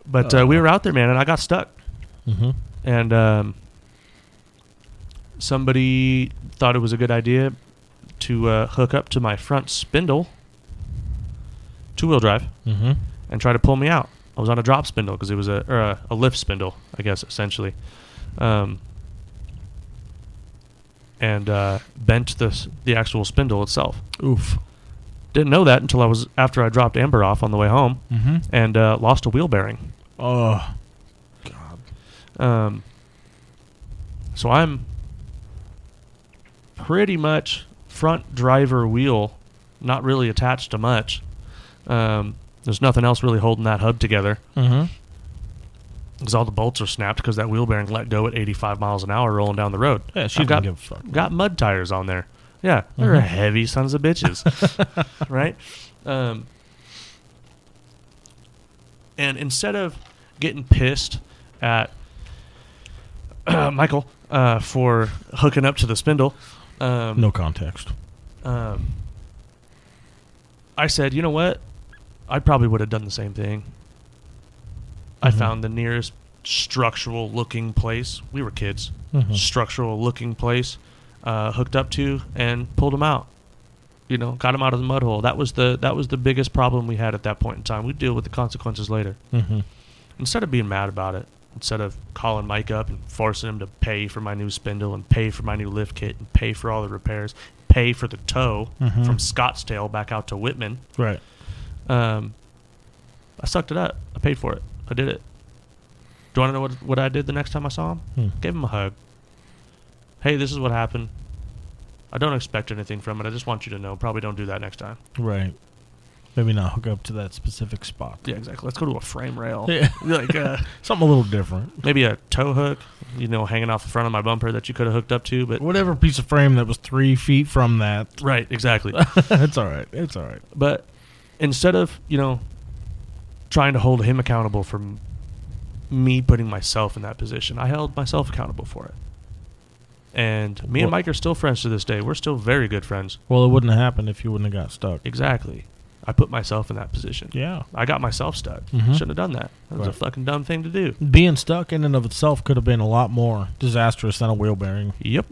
but uh, we were out there, man, and I got stuck. Mm-hmm. and um, somebody thought it was a good idea to uh, hook up to my front spindle, two wheel drive, Mm-hmm. and try to pull me out. I was on a drop spindle because it was a or a, a lift spindle, I guess essentially, um, and uh, bent the the actual spindle itself. Oof. Didn't know that until I was after I dropped Amber off on the way home Mm-hmm. and uh, lost a wheel bearing. Oh. God. Um, so I'm pretty much front driver wheel, not really attached to much. Um, there's nothing else really holding that hub together Mm-hmm. Because all the bolts are snapped because that wheel bearing let go at 85 miles an hour rolling down the road. Yeah, she got, give a fuck. got mud tires on there. Yeah, they're Mhm. heavy sons of bitches, right? Um, and instead of getting pissed at Michael uh, for hooking up to the spindle, um, No context. um, I said, you know what? I probably would have done the same thing. I Mhm. found the nearest structural looking place. We were kids. Mhm. Structural looking place, uh, hooked up to, and pulled him out. You know, got him out of the mud hole. That was the that was the biggest problem we had at that point in time. We'd deal with the consequences later. Mm-hmm. Instead of being mad about it, instead of calling Mike up and forcing him to pay for my new spindle and pay for my new lift kit and pay for all the repairs, pay for the tow Mhm. from Scottsdale back out to Wittmann, Right. um, I sucked it up. I paid for it. I did it. Do you want to know what, what I did the next time I saw him? Hmm. Gave him a hug. Hey, this is what happened. I don't expect anything from it. I just want you to know. Probably don't do that next time. Right. Maybe not hook up to that specific spot. Yeah, exactly. Let's go to a frame rail. Yeah. like uh, Something a little different. maybe a tow hook, you know, hanging off the front of my bumper that you could have hooked up to. But Whatever piece of frame that was three feet from that. right, exactly. it's all right. It's all right. But instead of, you know, trying to hold him accountable for m- me putting myself in that position, I held myself accountable for it. And me and Well- Mike are still friends to this day. We're still very good friends. Well, it wouldn't have happened if you wouldn't have got stuck. Exactly. I put myself in that position. Yeah. I got myself stuck. Mhm. Shouldn't have done that. That was a Right. fucking dumb thing to do. Being stuck in and of itself could have been a lot more disastrous than a wheel bearing. Yep.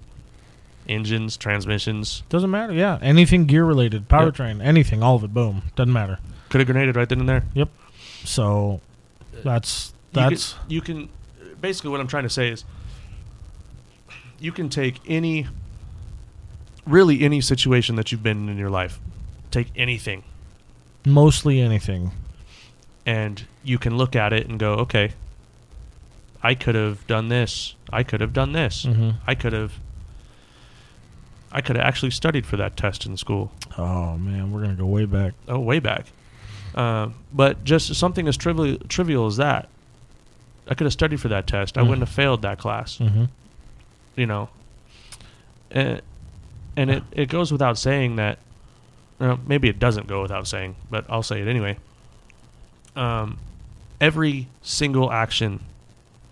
Engines, transmissions. Doesn't matter. Yeah. Anything gear related, powertrain, anything, all of it. Boom. Doesn't matter. Could have grenaded right then and there. So that's You can- that's you can, basically what I'm trying to say is you can take any really any situation that you've been in in your life take anything mostly anything. and you can look at it and go okay i could have done this i could have done this Mm-hmm. i could have i could have actually studied for that test in school Oh man, we're gonna go way back. oh way back uh, but just something as trivial trivial as that i could have studied for that test i Mhm. wouldn't have failed that class Mm-hmm. you know and, and it, it goes without saying that uh, maybe it doesn't go without saying but i'll say it anyway um, every single action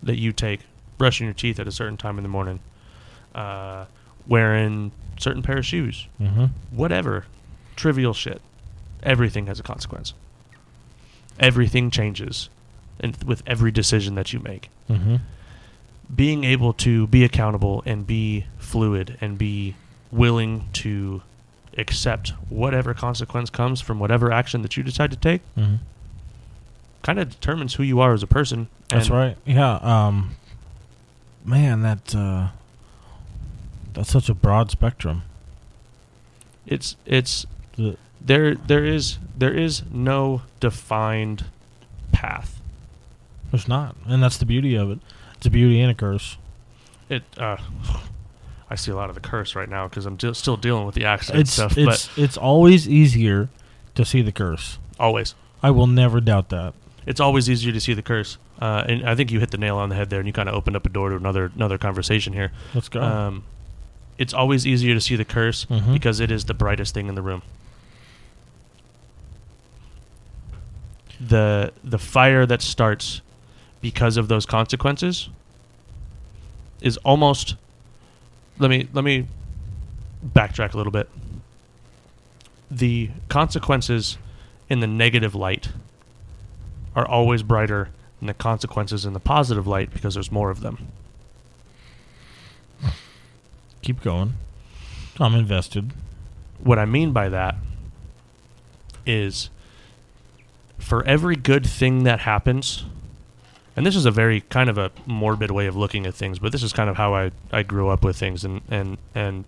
that you take brushing your teeth at a certain time in the morning uh, wearing certain pair of shoes Mm-hmm. whatever trivial shit everything has a consequence everything changes and with every decision that you make Mm-hmm. being able to be accountable and be fluid and be willing to accept whatever consequence comes from whatever action that you decide to take Mm-hmm. kind of determines who you are as a person. That's right. Yeah. Um. Man, that uh, that's such a broad spectrum. It's it's The- there there is there is no defined path. There's not, and that's the beauty of it. It's a beauty and a curse. It uh, I see a lot of the curse right now because I'm de- still dealing with the accident It's stuff. it's but it's always easier to see the curse. always I will never doubt that. it's always easier to see the curse. Uh, and I think you hit the nail on the head there, and you kind of opened up a door to another another conversation here. Let's go. Um, it's always easier to see the curse Mhm. because it is the brightest thing in the room. The the fire that starts because of those consequences is almost let me let me backtrack a little bit. The consequences in the negative light are always brighter than the consequences in the positive light because there's more of them. Keep going. I'm invested. what I mean by that is for every good thing that happens, and this is a very kind of a morbid way of looking at things, but this is kind of how I, I grew up with things and, and, and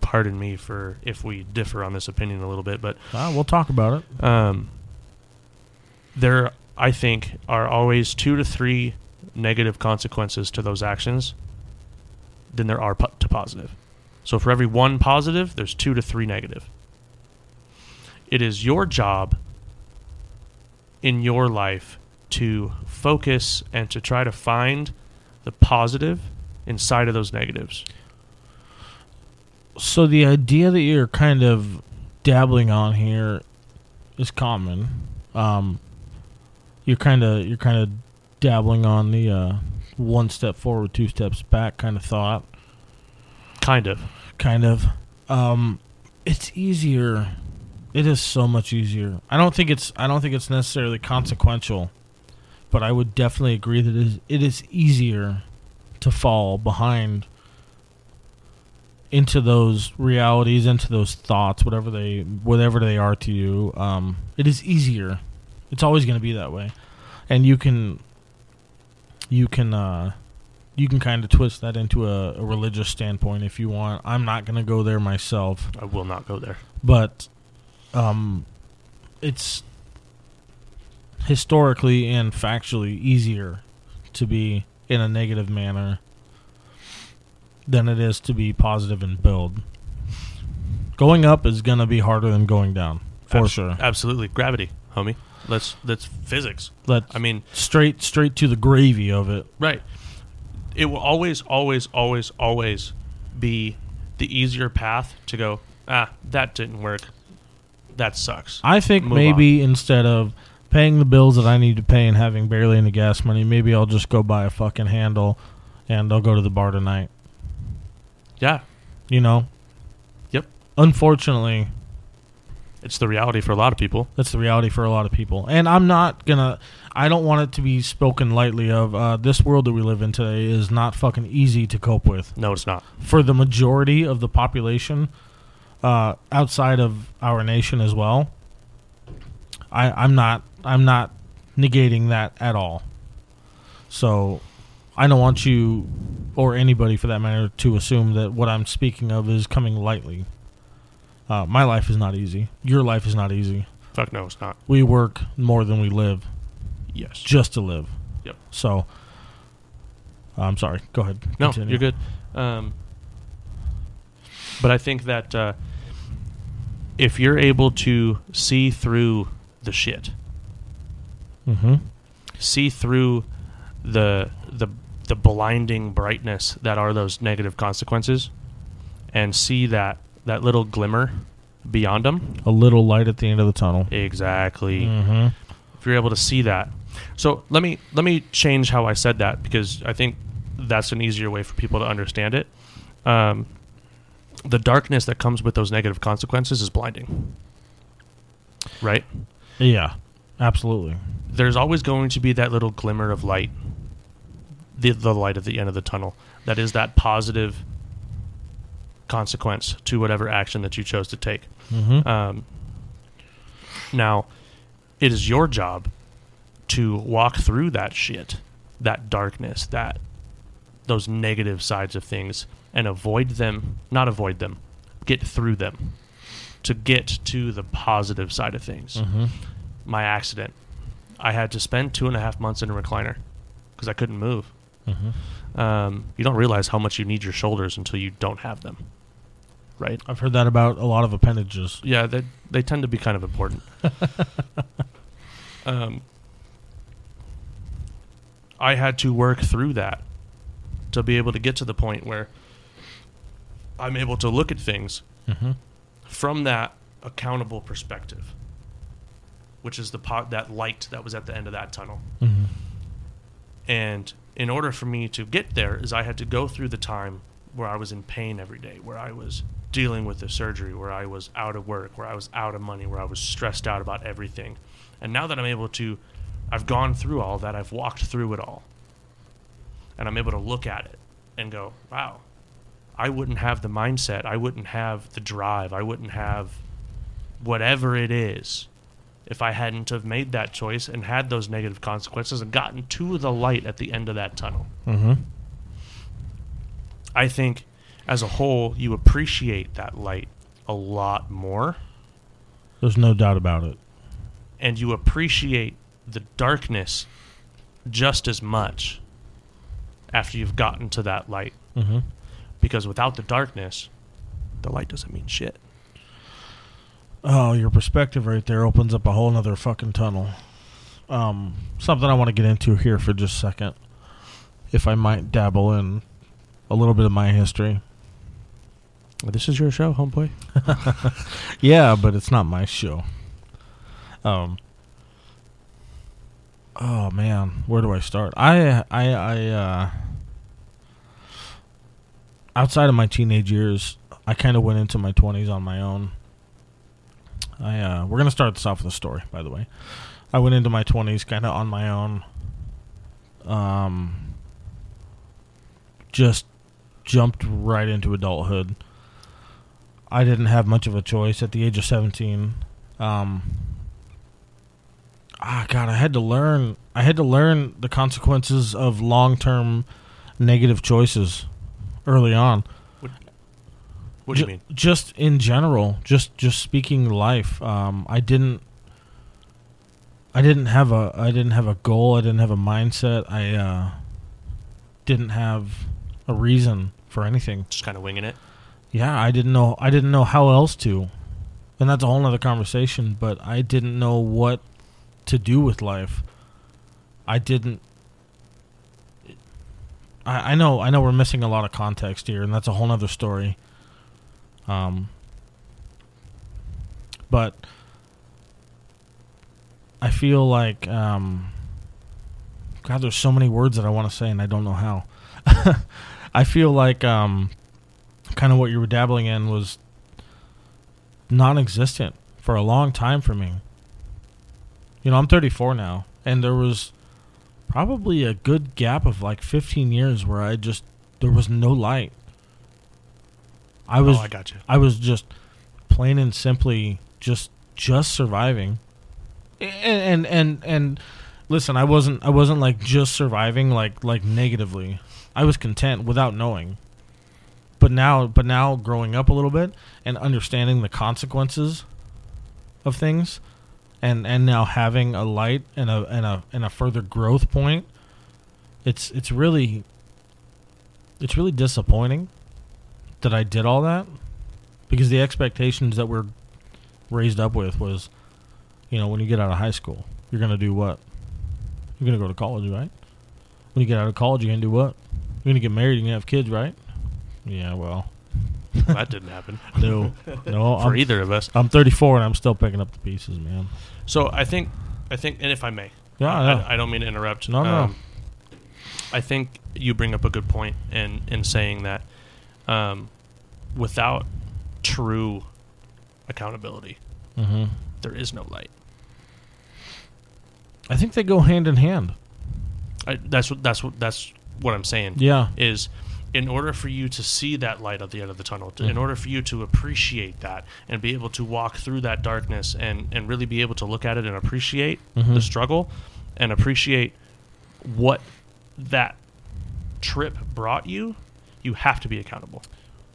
pardon me for if we differ on this opinion a little bit, but Ah, we'll talk about it. um, there I think are always two to three negative consequences to those actions than there are po- to positive. So for every one positive, there's two to three negative. It is your job in your life to focus and to try to find the positive inside of those negatives. So the idea that you're kind of dabbling on here is common. Um, you're kind of you're kind of dabbling on the uh, one step forward, two steps back kind of thought. Kind of. Kind of. Um, it's easier. It is so much easier. I don't think it's I don't think it's necessarily consequential, but I would definitely agree that it is, it is easier to fall behind into those realities, into those thoughts, whatever they whatever they are to you. Um, it is easier. It's always going to be that way, and you can you can uh, you can kind of twist that into a, a religious standpoint if you want. I'm not going to go there myself, I will not go there. but um, it's historically and factually easier to be in a negative manner than it is to be positive and build. Going up is going to be harder than going down, for Abs- sure. Absolutely. Gravity, homie. Let's that's physics. Let I mean, straight straight to the gravy of it. right. It will always, always, always, always be the easier path to go, ah, that didn't work. That sucks. I think Move maybe instead of paying the bills that I need to pay and having barely any gas money, maybe I'll just go buy a fucking handle and I'll go to the bar tonight. yeah. You know? Yep. Unfortunately, It's the reality for a lot of people. that's the reality for a lot of people. And I'm not gonna I don't want it to be spoken lightly of uh, this world that we live in today is not fucking easy to cope with. No, it's not. for the majority of the population uh, outside of our nation as well. I, I'm not I'm not negating that at all. So I don't want you or anybody for that matter to assume that what I'm speaking of is coming lightly. Uh, my life is not easy. Your life is not easy. Fuck no, it's not. We work more than we live Yes. just to live. Yep. So I'm sorry. Go ahead. No, Continue. you're good. Um, but I think that uh, if you're able to see through the shit, Mm-hmm. see through the the the blinding brightness that are those negative consequences, and see that that little glimmer beyond them. A little light at the end of the tunnel. Exactly. Mm-hmm. if you're able to see that. So let me let me change how I said that because I think that's an easier way for people to understand it. Um, the darkness that comes with those negative consequences is blinding, right? Yeah, absolutely. There's always going to be that little glimmer of light, the the light at the end of the tunnel. That is that positive consequence to whatever action that you chose to take. Mm-hmm. Um, now, it is your job to walk through that shit, that darkness, that those negative sides of things, and avoid them. Not avoid them, get through them, to get to the positive side of things. Mm-hmm. My accident, I had to spend two and a half months in a recliner because I couldn't move. Mm-hmm. Um, you don't realize how much you need your shoulders until you don't have them, right? I've heard that about a lot of appendages. Yeah, they they tend to be kind of important. um, I had to work through that to be able to get to the point where I'm able to look at things Mm-hmm. from that accountable perspective, which is the pot that light that was at the end of that tunnel. Mm-hmm. And in order for me to get there, is I had to go through the time where I was in pain every day, where I was dealing with the surgery, where I was out of work, where I was out of money, where I was stressed out about everything. And now that I'm able to, I've gone through all that, I've walked through it all, and I'm able to look at it and go, wow, I wouldn't have the mindset, I wouldn't have the drive, I wouldn't have whatever it is if I hadn't have made that choice and had those negative consequences and gotten to the light at the end of that tunnel. Mm-hmm. I think as a whole, you appreciate that light a lot more There's no doubt about it. and you appreciate the darkness just as much after you've gotten to that light. Mm-hmm. Because without the darkness, the light doesn't mean shit. Oh, your perspective right there opens up a whole nother fucking tunnel. Um, something I want to get into here for just a second, if I might dabble in a little bit of my history. This is your show, homeboy. Yeah, but it's not my show. Um. Oh man, where do I start? I I I uh. Outside of my teenage years, I kind of went into my twenties on my own. I uh, we're gonna start this off with a story, by the way. I went into my twenties kind of on my own. Um. Just jumped right into adulthood. I didn't have much of a choice at the age of 17. Um, ah, God, I had to learn. I had to learn the consequences of long-term negative choices early on. What do you mean? Just in general, just just speaking life. Um, I didn't. I didn't have a. I didn't have a goal. I didn't have a mindset. I uh, didn't have a reason for anything. Just kind of winging it. Yeah, I didn't know. I didn't know how else to, and that's a whole nother conversation. But I didn't know what to do with life. I didn't. I, I know. I know we're missing a lot of context here, and that's a whole nother story. Um. But I feel like um. God, there's so many words that I want to say, and I don't know how. I feel like um kind of what you were dabbling in was non-existent for a long time for me. You know, I'm 34 now, and there was probably a good gap of like 15 years where I just there was no light. I was oh, I got you. I was just plain and simply just just surviving. And and and, and listen, I wasn't I wasn't like just surviving like like negatively. I was content without knowing. But now but now growing up a little bit and understanding the consequences of things and and now having a light and a and a and a further growth point it's it's really it's really disappointing that I did all that because the expectations that we're raised up with was you know when you get out of high school you're going to do what? You're going to go to college right? When you get out of college you're to do what? You're going to get married and have kids right? Yeah well that didn't happen no no for I'm, either of us. I'm 34 and I'm still picking up the pieces man So I think, I think, and if I may, Yeah, I, yeah. I, I don't mean to interrupt. No, no. I think you bring up a good point in in saying that um, without true accountability, mm-hmm. there is no light. I think they go hand in hand I, that's what that's what that's what I'm saying. yeah Is in order for you to see that light at the end of the tunnel, to, in Mhm. order for you to appreciate that and be able to walk through that darkness and and really be able to look at it and appreciate Mhm. the struggle and appreciate what that trip brought you, you have to be accountable.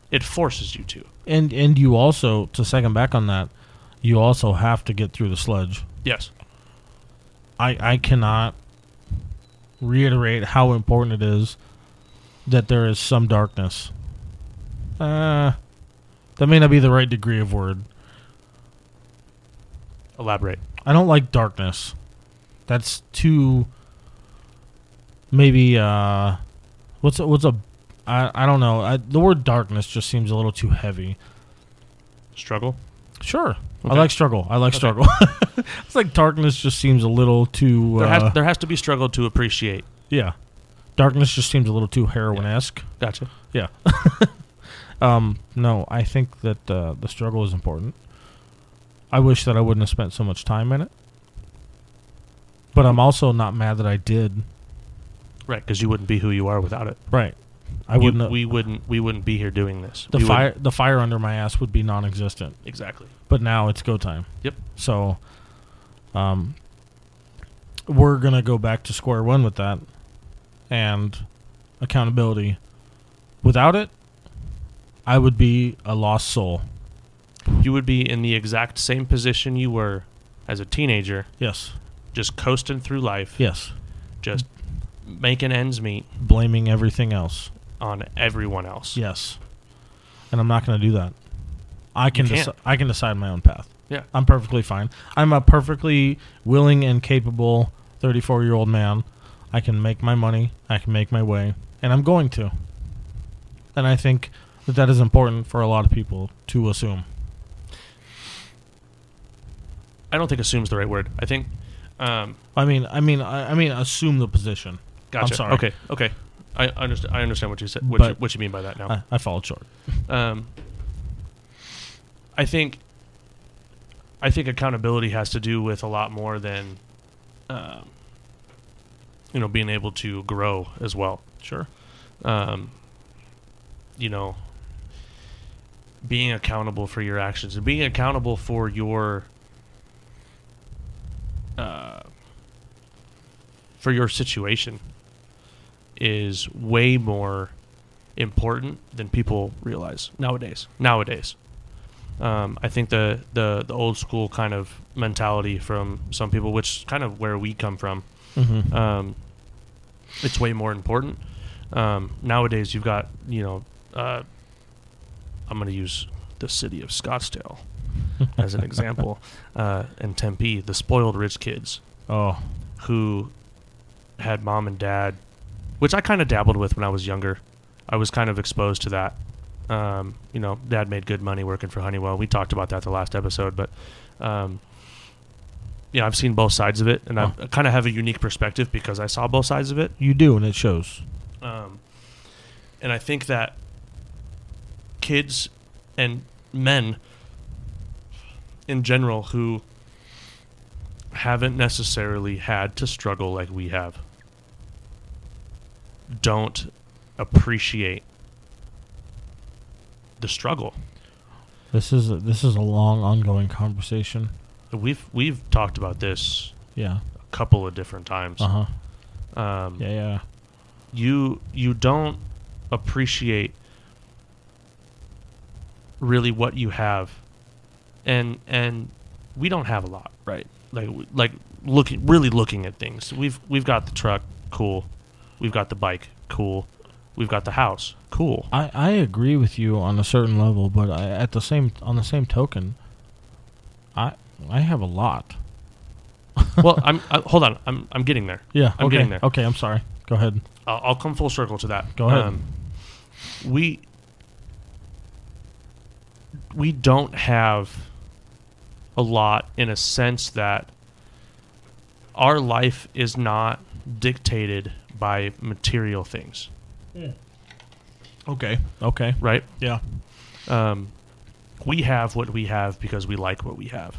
It forces you to. and and you also to second back on that you also have to get through the sludge Yes. I I cannot reiterate how important it is that there is some darkness. Uh, that may not be the right degree of word. Elaborate. I don't like darkness. That's too. Maybe uh, what's a, what's a, I I don't know. I, the word darkness just seems a little too heavy. Struggle. Sure, I like struggle. I like Okay. struggle. it's like darkness just seems a little too. There uh, has there has to be struggle to appreciate. Yeah. Darkness just seems a little too heroin esque. Gotcha. Yeah. um, no, I think that uh, the struggle is important. I wish that I wouldn't have spent so much time in it. But I'm also not mad that I did. Right, because you wouldn't be who you are without it. Right. I you- wouldn't. we wouldn't we wouldn't be here doing this. the We fire wouldn't- the fire under my ass would be non-existent. exactly. But now it's go time. Yep. So, um, we're gonna go back to square one with that, and accountability. Without it, I would be a lost soul. You would be in the exact same position you were as a teenager, Yes. just coasting through life, Yes. just making ends meet Blaming everything else. on everyone else. Yes. And I'm not going to do that. I can deci- I can decide my own path. Yeah. I'm perfectly fine. I'm a perfectly willing and capable 34 year old man. I can make my money. I can make my way, and I'm going to. And I think that that is important for a lot of people to assume. I don't think assumes the right word. I think um, I mean, I mean, I, I mean, assume the position. Gotcha. I'm sorry. Okay. Okay. I understand. I understand what you said. What, you, what you mean by that now? I, I followed short. Um, I think. I think accountability has to do with a lot more than, um, you know, being able to grow as well. Sure. Um, you know, being accountable for your actions and being accountable for your. Uh, for your situation is way more important than people realize nowadays. Nowadays, um, I think the, the the old school kind of mentality from some people, which is kind of where we come from, Mm-hmm. um, it's way more important. Um, nowadays, you've got you know, uh, I'm going to use the city of Scottsdale as an example, uh, and Tempe, the spoiled rich kids oh, who had mom and dad, which I kind of dabbled with when I was younger. I was kind of exposed to that. Um, you know, dad made good money working for Honeywell. We talked about that the last episode, but um, yeah, I've seen both sides of it, and I kind of have a unique perspective because I saw both sides of it. you do, and it shows. Um, and I think that kids and men in general who haven't necessarily had to struggle like we have don't appreciate the struggle. This is a, this is a long, ongoing conversation. We've we've talked about this Yeah. a couple of different times. Uh huh. Um, Yeah. Yeah. you you don't appreciate really what you have and and we don't have a lot right like like looking really looking at things we've we've got the truck cool we've got the bike cool we've got the house cool I, I agree with you on a certain level, but I, at the same on the same token, I I have a lot. well i'm I, hold on i'm i'm getting there Yeah, I'm okay. getting there. Okay, I'm sorry. Go ahead. I'll, I'll come full circle to that. Go ahead. Um, we we don't have a lot in a sense that our life is not dictated by material things, Okay. Okay. right? Yeah. Um, we have what we have because we like what we have.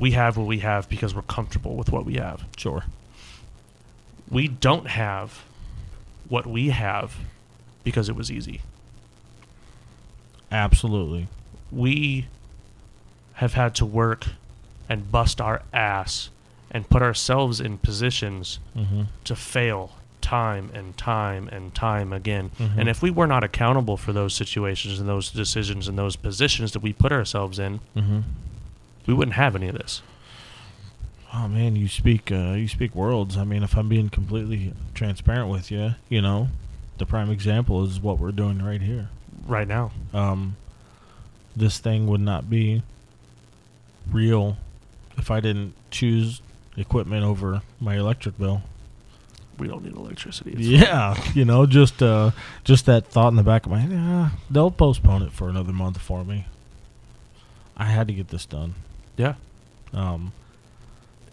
We have what we have because we're comfortable with what we have. Sure. we don't have what we have because it was easy. Absolutely. We have had to work and bust our ass and put ourselves in positions Mm-hmm. to fail time and time and time again. Mhm. And if we were not accountable for those situations and those decisions and those positions that we put ourselves in, Mm-hmm. We wouldn't have any of this. Oh man, you speak uh, you speak worlds. I mean, if I'm being completely transparent with you, you know, the prime example is what we're doing right here. Right now, Um, this thing would not be real if I didn't choose equipment over my electric bill. we don't need electricity. It's Yeah, you know, just uh, just that thought in the back of my head. Yeah, they'll postpone it for another month for me. I had to get this done. Yeah. Um,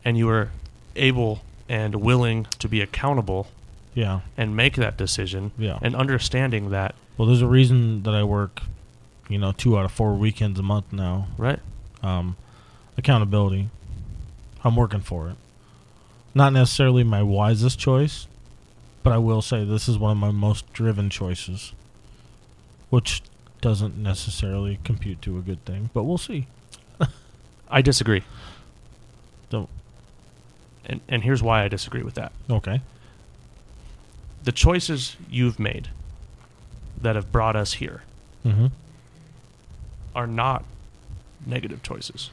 And you were able and willing to be accountable yeah. and make that decision Yeah. and understanding that Well, there's a reason that I work, you know, two out of four weekends a month now. right Um, accountability. I'm working for it. Not necessarily my wisest choice, but I will say this is one of my most driven choices, which doesn't necessarily compute to a good thing, but we'll see. I disagree. Don't. And and here's why I disagree with that. Okay. The choices you've made that have brought us here Mm-hmm. are not negative choices.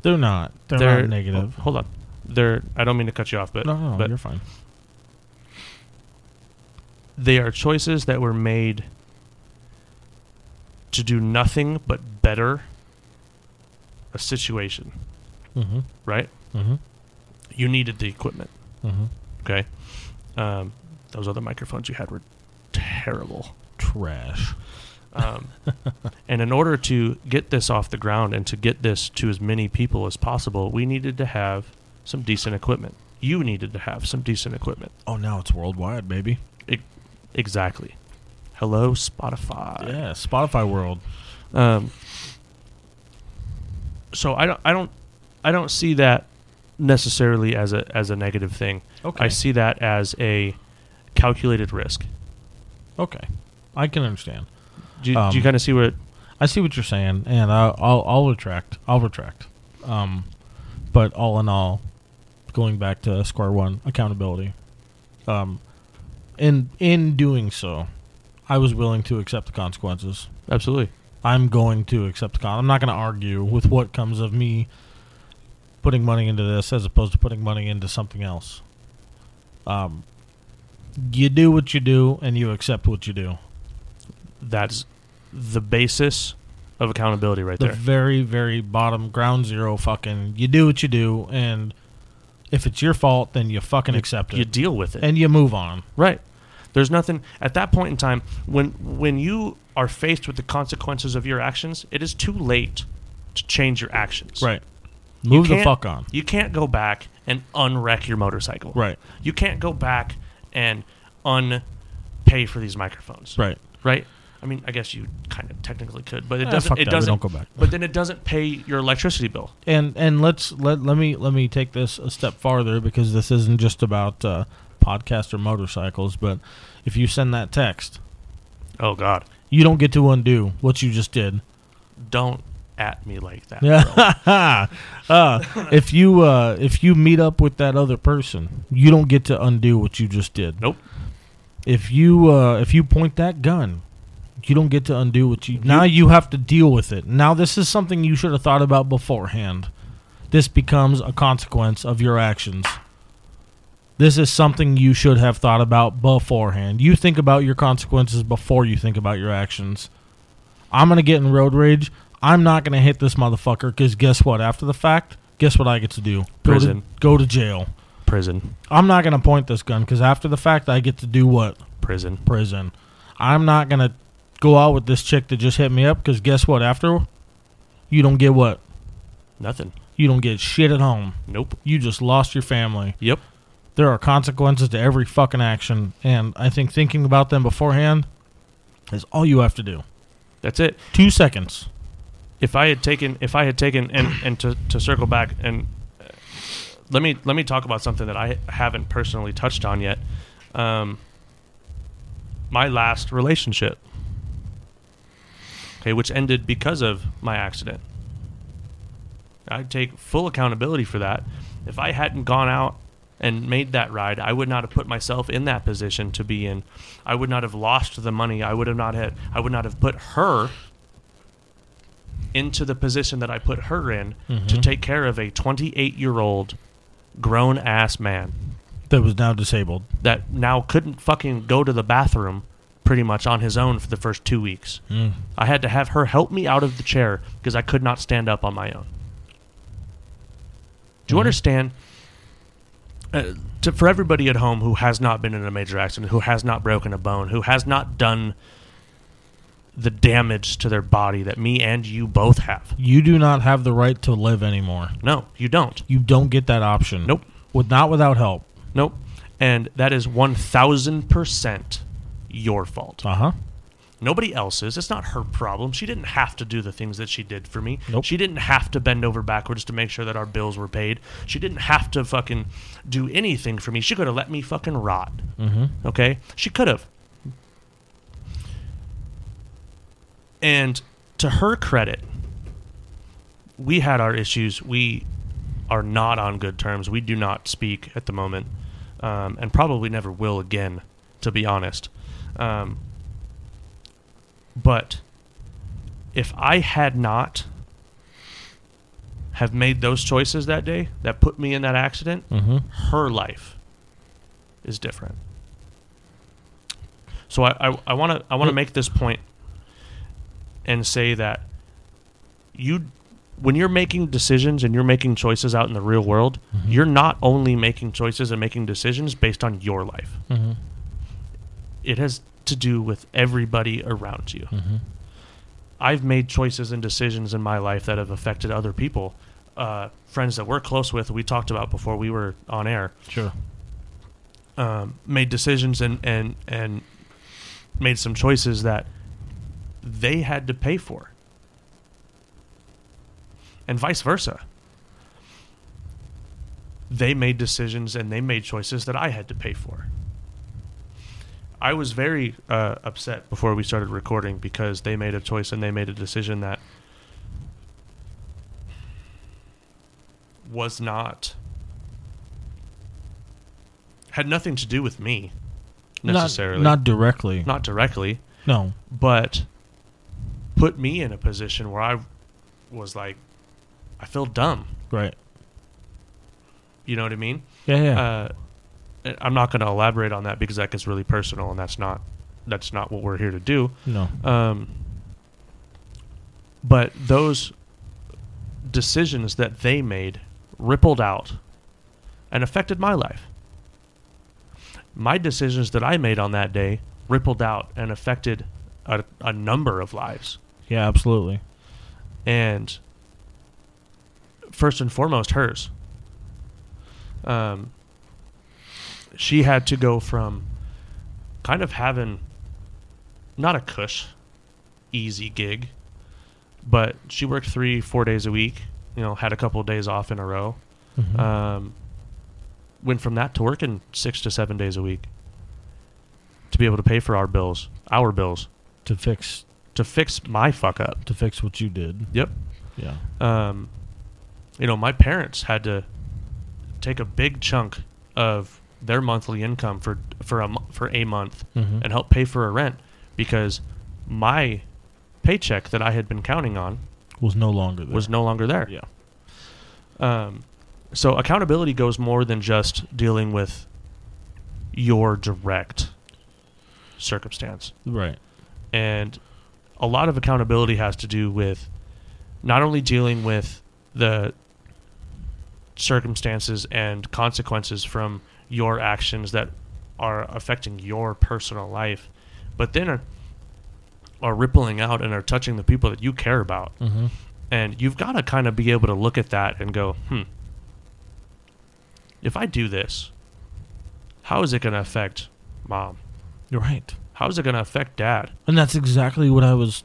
They're not. They're, not negative. Hold on. They're I don't mean to cut you off, but no, no, no but you're fine. they are choices that were made to do nothing but better a situation, Mm-hmm. right? Mm-hmm. You needed the equipment, Mm-hmm. okay? Um, those other microphones you had were terrible. Trash. Um, and in order to get this off the ground and to get this to as many people as possible, we needed to have some decent equipment. You needed to have some decent equipment. Oh, now it's worldwide, baby. Exactly. Hello, Spotify. Yeah, Spotify world. Um, so I don't, I don't, I don't see that necessarily as a as a negative thing. Okay. I see that as a calculated risk. Okay. I can understand. Do you, do you Um, kind of see what? I see what you're saying, and I'll, I'll, I'll retract. I'll retract. Um, but all in all, going back to square one, accountability. Um, in in doing so, I was willing to accept the consequences. Absolutely. I'm going to accept the con. I'm not going to argue with what comes of me putting money into this as opposed to putting money into something else. Um, you do what you do, and you accept what you do. That's the basis of accountability, right there. the there. very very bottom ground zero fucking you do what you do and if it's your fault then you fucking accept it You deal with it. and you move on Right. There's nothing at that point in time when when you are faced with the consequences of your actions, it is too late to change your actions. right move the fuck on You can't go back and unwreck your motorcycle. right You can't go back and unpay for these microphones. right Right? I mean, I guess you kind of technically could, but it Eh, doesn't it that, doesn't go back. But then it doesn't pay your electricity bill. and and let's let let me let me take this a step farther because this isn't just about uh, podcast or motorcycles but if you send that text Oh god. You don't get to undo what you just did Don't at me like that. Yeah. uh, if you uh, if you meet up with that other person, you don't get to undo what you just did. Nope. If you uh, if you point that gun, you don't get to undo what you. Now you have to deal with it. Now this is something you should have thought about beforehand. This becomes a consequence of your actions. This is something you should have thought about beforehand. You think about your consequences before you think about your actions. I'm gonna get in road rage. I'm not gonna hit this motherfucker because guess what? After the fact, guess what I get to do? Go Prison. to, go to jail. Prison. I'm not gonna point this gun because after the fact, I get to do what? Prison. Prison. I'm not gonna go out with this chick that just hit me up because guess what? After, you don't get what? Nothing. You don't get shit at home. Nope. You just lost your family. Yep. There are consequences to every fucking action, and I think thinking about them beforehand is all you have to do. That's it. Two seconds. if I had taken if I had taken and and to, to circle back and uh, let me let me talk about something that I haven't personally touched on yet. Um, my last relationship, okay, which ended because of my accident. I take full accountability for that. If I hadn't gone out and made that ride, I would not have put myself in that position to be in. I would not have lost the money. I would have not had. I would not have put her into the position that I put her in to take care of a 28 year old grown ass man That was now disabled. that now couldn't fucking go to the bathroom pretty much on his own for the first two weeks. Mm. I had to have her help me out of the chair because I could not stand up on my own. Do you understand? Uh, to, for everybody at home who has not been in a major accident, who has not broken a bone, who has not done the damage to their body that me and you both have. You do not have the right to live anymore. No, you don't. You don't get that option. Nope. With not without help. Nope. And that is 1000% your fault. Uh huh. Nobody else's. It's not her problem. She didn't have to do the things that she did for me. Nope. She didn't have to bend over backwards to make sure that our bills were paid. She didn't have to fucking do anything for me. She could have let me fucking rot. Mm-hmm. Okay? She could have. And to her credit, we had our issues. We are not on good terms. We do not speak at the moment, um, and probably never will again, to be honest. Um, but if I had not have made those choices that day that put me in that accident, Mm-hmm. her life is different. So I I want to I want to make this point and say that you when you're making decisions and you're making choices out in the real world, you're not only making choices and making decisions based on your life. Mm-hmm. It has to do with everybody around you. Mm-hmm. I've made choices and decisions in my life that have affected other people. Uh, friends that we're close with, we talked about before we were on air, Sure. um, made decisions and, and, and made some choices that they had to pay for. And vice versa. They made decisions and they made choices that I had to pay for. I was very uh, upset before we started recording because they made a choice and they made a decision that was not had nothing to do with me necessarily, Not, not directly. not directly, no. but put me in a position where I was like, I feel dumb. Right. You know what I mean? Yeah. Yeah. Uh, I'm not going to elaborate on that because that gets really personal, and that's not that's not what we're here to do. no. Um, but those decisions that they made rippled out and affected my life. My decisions that I made on that day rippled out and affected a, a number of lives. Yeah. Absolutely. And first and foremost, hers. Um, she had to go from kind of having not a cush, easy gig, but she worked three, four days a week. You know, had a couple of days off in a row. Mhm. Um, went from that to working six to seven days a week to be able to pay for our bills, our bills, to fix to fix my fuck up. to fix what you did. Yep. Yeah. um, you know, my parents had to take a big chunk of their monthly income for for a for a month Mhm. and help pay for a rent because my paycheck that I had been counting on Was no longer there. was no longer there. Yeah. Um, so accountability goes more than just dealing with your direct circumstance. Right. And a lot of accountability has to do with not only dealing with the circumstances and consequences from your actions that are affecting your personal life, but then are, are rippling out and are touching the people that you care about. Mm-hmm. And you've got to kind of be able to look at that and go, hmm, if I do this, how is it going to affect mom? You're right. How is it going to affect dad? And that's exactly what I was,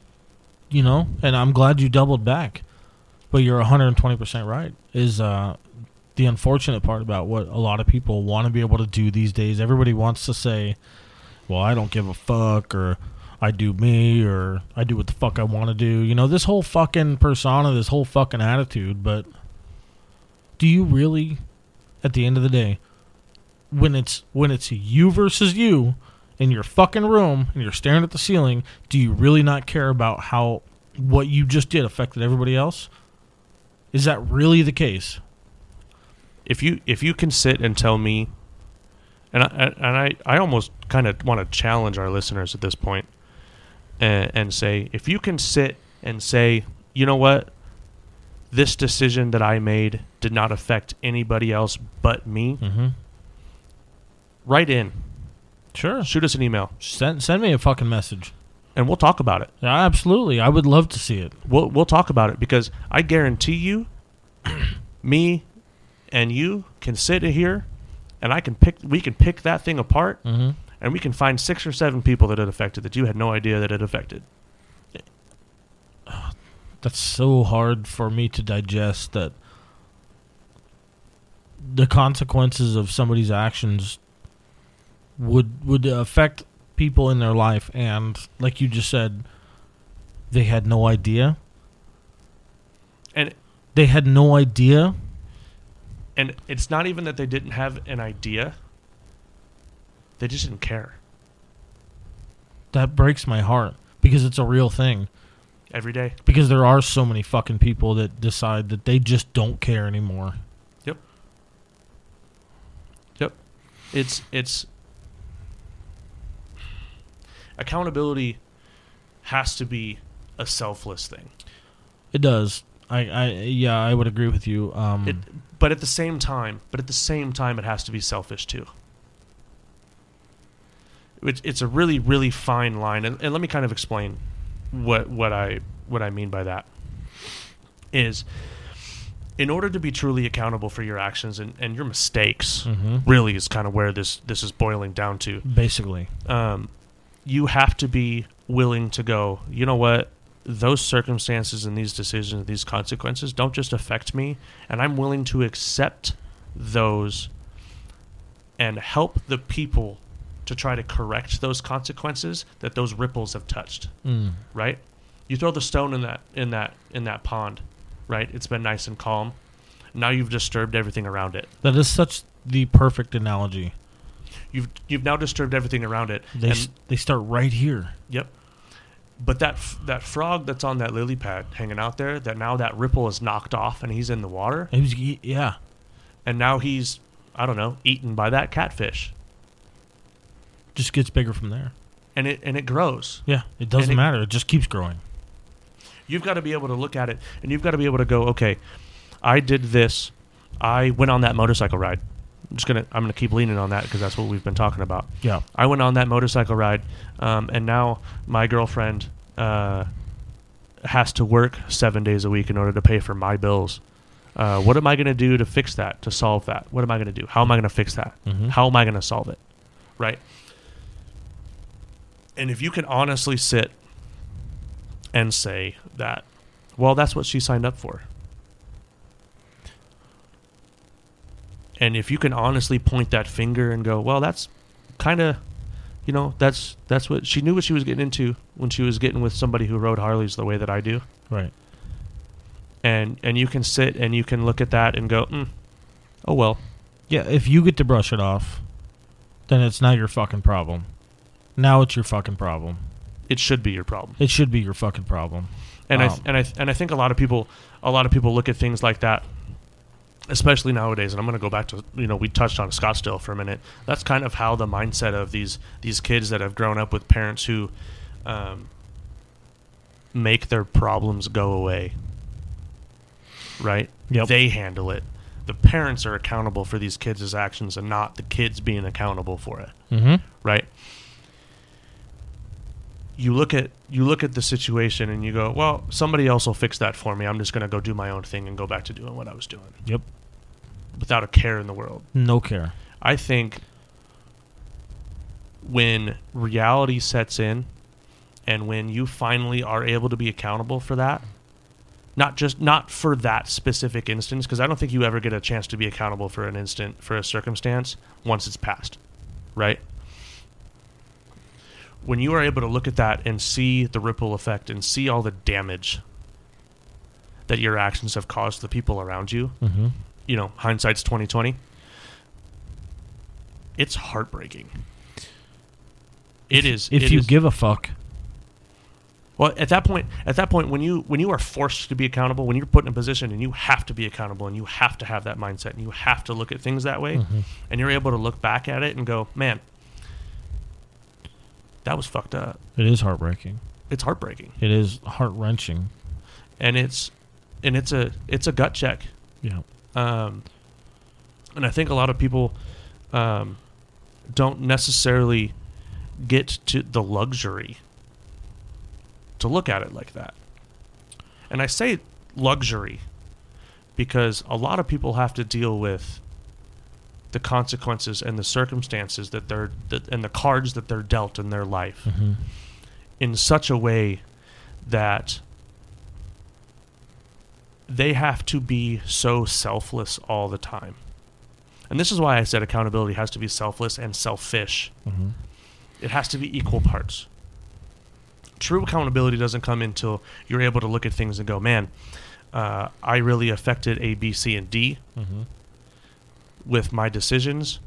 you know, and I'm glad you doubled back. But you're 120% right. Is uh, the unfortunate part about what a lot of people want to be able to do these days. Everybody wants to say, well, I don't give a fuck, or I do me, or I do what the fuck I want to do. You know, this whole fucking persona, this whole fucking attitude. But do you really, at the end of the day, when it's when it's you versus you in your fucking room and you're staring at the ceiling, do you really not care about how what you just did affected everybody else? Is that really the case? If you if you can sit and tell me and I, and I, I almost kind of want to challenge our listeners at this point and, and say if you can sit and say you know what this decision that I made did not affect anybody else but me Mm-hmm. write in Sure. shoot us an email Send send me a fucking message. and we'll talk about it Yeah, absolutely. I would love to see it. we'll we'll talk about it because I guarantee you, me and you can sit here, and I can pick. We can pick that thing apart, Mm-hmm. and we can find six or seven people that it affected that you had no idea that it affected. That's so hard for me to digest that the consequences of somebody's actions would would affect people in their life and like you just said they had no idea And they had no idea and it's not even that they didn't have an idea; they just didn't care. that breaks my heart because it's a real thing Every day, because there are so many fucking people that decide that they just don't care anymore Yep. Yep. It's it's accountability has to be a selfless thing. it does i i yeah i would agree with you um It, but at the same time, but at the same time, it has to be selfish too. It's, it's a really, really fine line, and, and let me kind of explain what what I what I mean by that. Is in order to be truly accountable for your actions and, and your mistakes, Mhm. really is kind of where this this is boiling down to. basically Um, you have to be willing to go. You know what? Those circumstances and these decisions, these consequences, don't just affect me, and I'm willing to accept those and help the people to try to correct those consequences that those ripples have touched. mm. Right? You throw the stone in that in that in that pond, right? It's been nice and calm. Now you've disturbed everything around it. that is such the perfect analogy You've you've now disturbed everything around it. they and s- they start right here Yep. But that f- that frog that's on that lily pad hanging out there, that now that ripple is knocked off and he's in the water, It was- yeah. And now he's I don't know eaten by that catfish, just gets bigger from there. And it and it grows. yeah it doesn't matter. It just keeps growing. You've got to be able to look at it, and you've got to be able to go, okay, I did this, I went on that motorcycle ride. I'm just gonna I'm gonna keep leaning on that because that's what we've been talking about. yeah I went on that motorcycle ride, um, and now my girlfriend uh, has to work seven days a week in order to pay for my bills. Uh, what am I going to do to fix that, to solve that? What am I going to do? How am I going to fix that? Mhm. How am I going to solve it? Right? And if you can honestly sit and say that, well, that's what she signed up for. And if you can honestly point that finger and go, well, that's kind of you know that's that's what she knew what she was getting into when she was getting with somebody who rode Harleys the way that I do. Right. And and you can sit and you can look at that and go mm, oh well. Yeah if you get to brush it off then it's not your fucking problem. Now it's your fucking problem. It should be your problem. It should be your fucking problem. And I Um, and I and I think a lot of people a lot of people look at things like that especially nowadays and I'm going to go back to you know we touched on Scottsdale for a minute. That's kind of how the mindset of these these kids that have grown up with parents who um, make their problems go away. Right? Yep. they handle it. The parents are accountable for these kids' actions and not the kids being accountable for it. Mm-hmm. Right? You look at you look at the situation and you go, well, somebody else will fix that for me. I'm just going to go do my own thing and go back to doing what I was doing. Yep without a care in the world. no care I think when reality sets in and when you finally are able to be accountable for that, not just not for that specific instance because I don't think you ever get a chance to be accountable for an instant for a circumstance once it's passed, right? When you are able to look at that and see the ripple effect and see all the damage that your actions have caused the people around you, mm-hmm you know, hindsight's twenty twenty. It's heartbreaking. It is. if it you is- give a fuck well, at that point, at that point, when you when you are forced to be accountable, when you're put in a position and you have to be accountable and you have to have that mindset and you have to look at things that way, Mm-hmm. and you're able to look back at it and go, man, that was fucked up. it is heartbreaking It's heartbreaking, it is heart-wrenching and it's and it's a it's a gut check. yeah um, and I think a lot of people um, don't necessarily get to the luxury to look at it like that. And I say luxury because a lot of people have to deal with the consequences and the circumstances that they're that, and the cards that they're dealt in their life Mm-hmm. in such a way that they have to be so selfless all the time. And this is why I said accountability has to be selfless and selfish. Mm-hmm. It has to be equal parts. True accountability doesn't come until you're able to look at things and go, man, uh, I really affected A, B, C, and D Mm-hmm. with my decisions,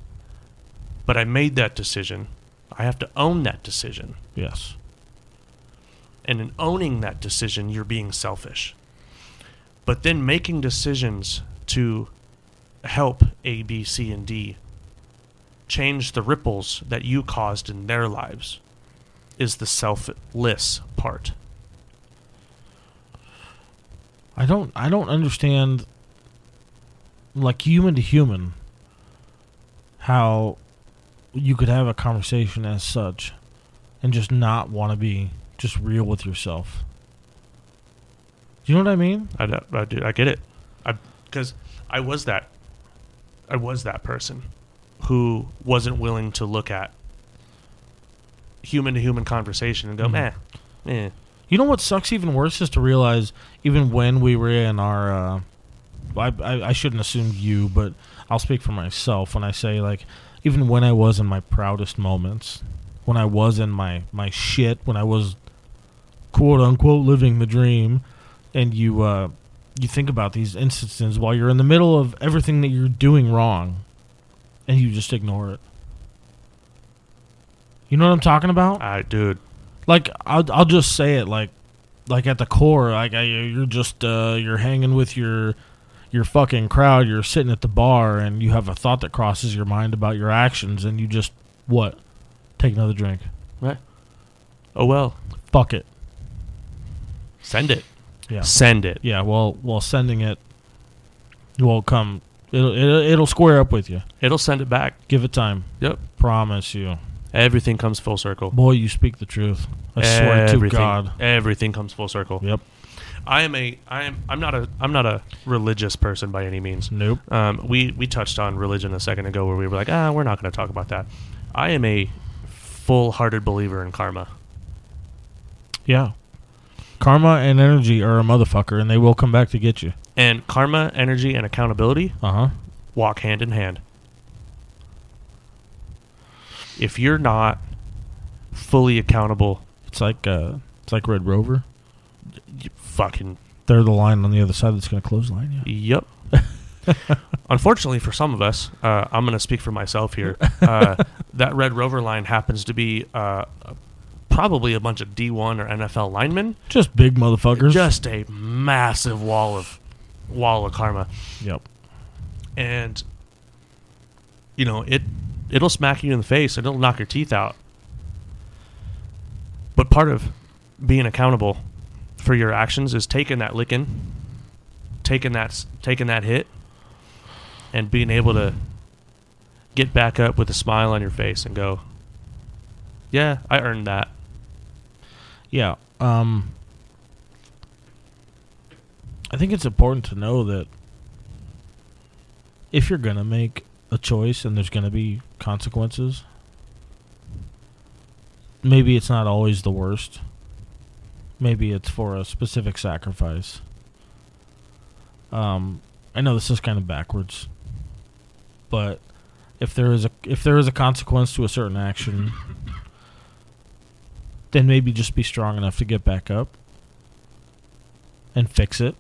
but I made that decision. I have to own that decision. Yes. And in owning that decision, you're being selfish. But then making decisions to help A, B, C, and D change the ripples that you caused in their lives is the selfless part. I don't I don't understand like human to human how you could have a conversation as such and just not want to be just real with yourself. You know what I mean? I, I, do, I get it. I because I was that. I was that person who wasn't willing to look at human to human conversation and go, man, eh. You know what sucks even worse is to realize even when we were in our uh, I, I I shouldn't assume you, but I'll speak for myself when I say like even when I was in my proudest moments, when I was in my my shit, when I was quote unquote living the dream, and you uh, you think about these instances while you're in the middle of everything that you're doing wrong, and you just ignore it. You know what I'm talking about? I dude, like I'll I'll just say it like like at the core like I, you're just uh you're hanging with your your fucking crowd. You're sitting at the bar and you have a thought that crosses your mind about your actions and you just what? Take another drink. Right? Oh well, fuck it. Send it, yeah send it. yeah well while sending it you'll come it'll, it'll it'll square up with you It'll send it back. give it time Yep, promise you everything comes full circle. boy you speak the truth I swear to God everything comes full circle. yep I am a I am I'm not a I'm not a religious person by any means. nope Um, we we touched on religion a second ago, where we were like, ah, we're not going to talk about that. I am a full-hearted believer in karma. yeah karma and energy are a motherfucker and they will come back to get you And karma, energy, and accountability uh-huh walk hand in hand. If you're not fully accountable, It's like uh, it's like Red Rover. you fucking They're the line on the other side that's going to clothesline you. yep. Unfortunately for some of us, uh, I'm going to speak for myself here. Uh, that Red Rover line happens to be uh, probably a bunch of D1 or NFL linemen. Just big motherfuckers. Just a massive wall of wall of karma. yep. and you know it it'll smack you in the face and it'll knock your teeth out but part of being accountable for your actions is taking that licking taking that taking that hit and being able to get back up with a smile on your face and go yeah i earned that Yeah. Um. I think it's important to know that if you're gonna make a choice and there's gonna be consequences, maybe it's not always the worst. Maybe it's for a specific sacrifice. Um, I know this is kind of backwards, but if there is a if there is a consequence to a certain action, then maybe just be strong enough to get back up and fix it,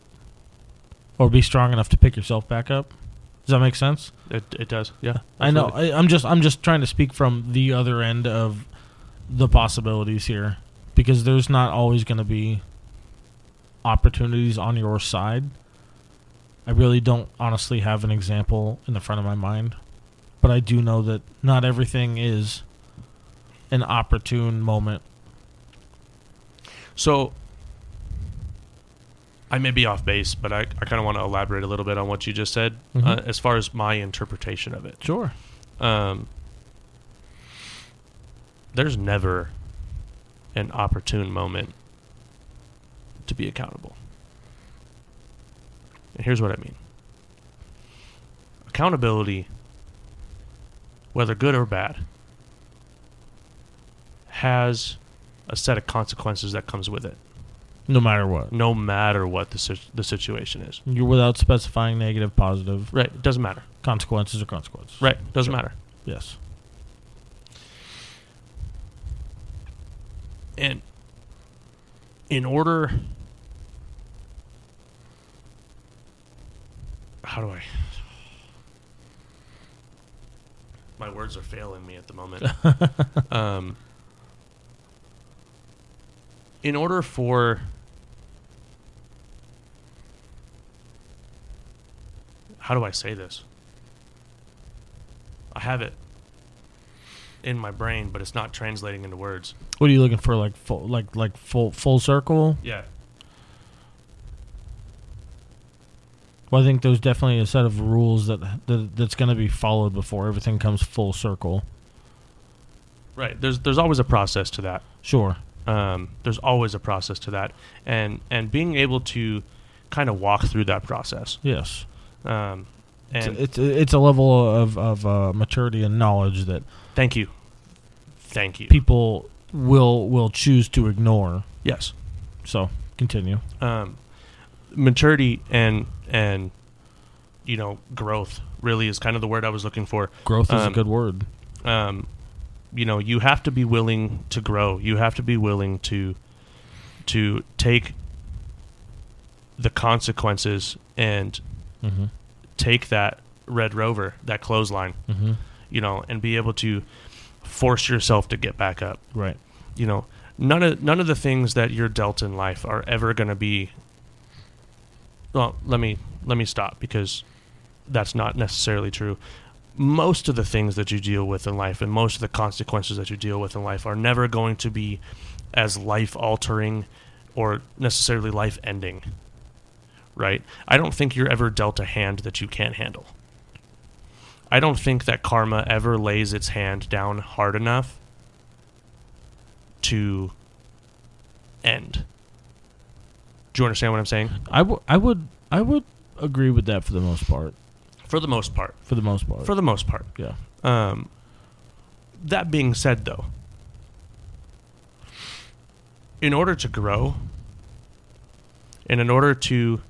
or be strong enough to pick yourself back up. Does that make sense? it, it does yeah I know. I, I'm just I'm just trying to speak from the other end of the possibilities here, because there's not always going to be opportunities on your side. I really don't honestly have an example in the front of my mind, but I do know that not everything is an opportune moment. So I may be off base, but I, I kind of want to elaborate a little bit on what you just said uh, Mhm. as far as my interpretation of it. Sure. Um, there's never an opportune moment to be accountable. And here's what I mean accountability whether good or bad, has a set of consequences that comes with it, No matter what. no matter what the si- the situation is. You're without specifying negative, positive. Right? It doesn't matter. Consequences are consequences. Right? Doesn't Sure. matter. Yes. And in order, how do I? My words are failing me at the moment. um, in order for how do I say this? I have it in my brain, but it's not translating into words. What are you looking for? Like full, like like full full circle? Yeah. Well, I think there's definitely a set of rules that, that that's going to be followed before everything comes full circle. Right. There's there's always a process to that. Sure. Um, there's always a process to that, and and being able to kind of walk through that process. Yes. Um, It's, and it's it's a level of of uh, maturity and knowledge that thank you, thank you. people will will choose to ignore. yes. So continue. Um, maturity and and you know growth really is kind of the word I was looking for. Growth is Um, a good word. um, you know, you have to be willing to grow. You have to be willing to to take the consequences and Mm-hmm. take that Red Rover, that clothesline, Mm-hmm. you know, and be able to force yourself to get back up. Right. You know, none of none of the things that you're dealt in life are ever going to be. Well, let me let me stop because that's not necessarily true. Most of the things that you deal with in life and most of the consequences that you deal with in life are never going to be as life altering or necessarily life ending. Right? I don't think you're ever dealt a hand that you can't handle. I don't think that karma ever lays its hand down hard enough to end. Do you understand what I'm saying? I, w- I would I would agree with that for the most part. For the most part. For the most part. For the most part. yeah. Um, that being said, though, in order to grow, and in order to,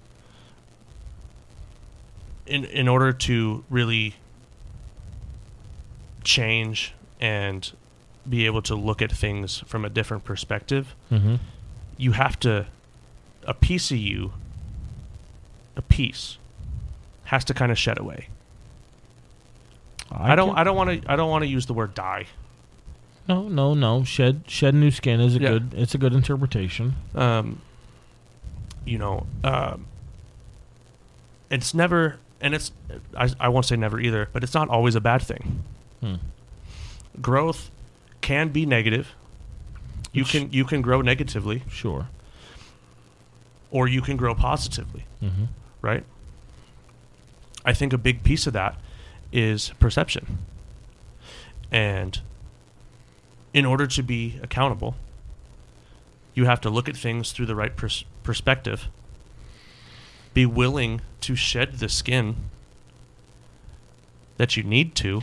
in in order to really change and be able to look at things from a different perspective, Mm-hmm. you have to, a piece of you, a piece, has to kind of shed away. I, don't. can- I don't want to. I don't want to use the word die. No, no, no. Shed shed new skin is a Yeah. good. It's a good interpretation. Um, you know, um, it's never, and it's. I, I won't say never either, but it's not always a bad thing. Hmm. Growth can be negative. You can you can grow negatively, Sure. or you can grow positively. Mm-hmm. right? I think a big piece of that is perception. And in order to be accountable, you have to look at things through the right pers- perspective, be willing to shed the skin that you need to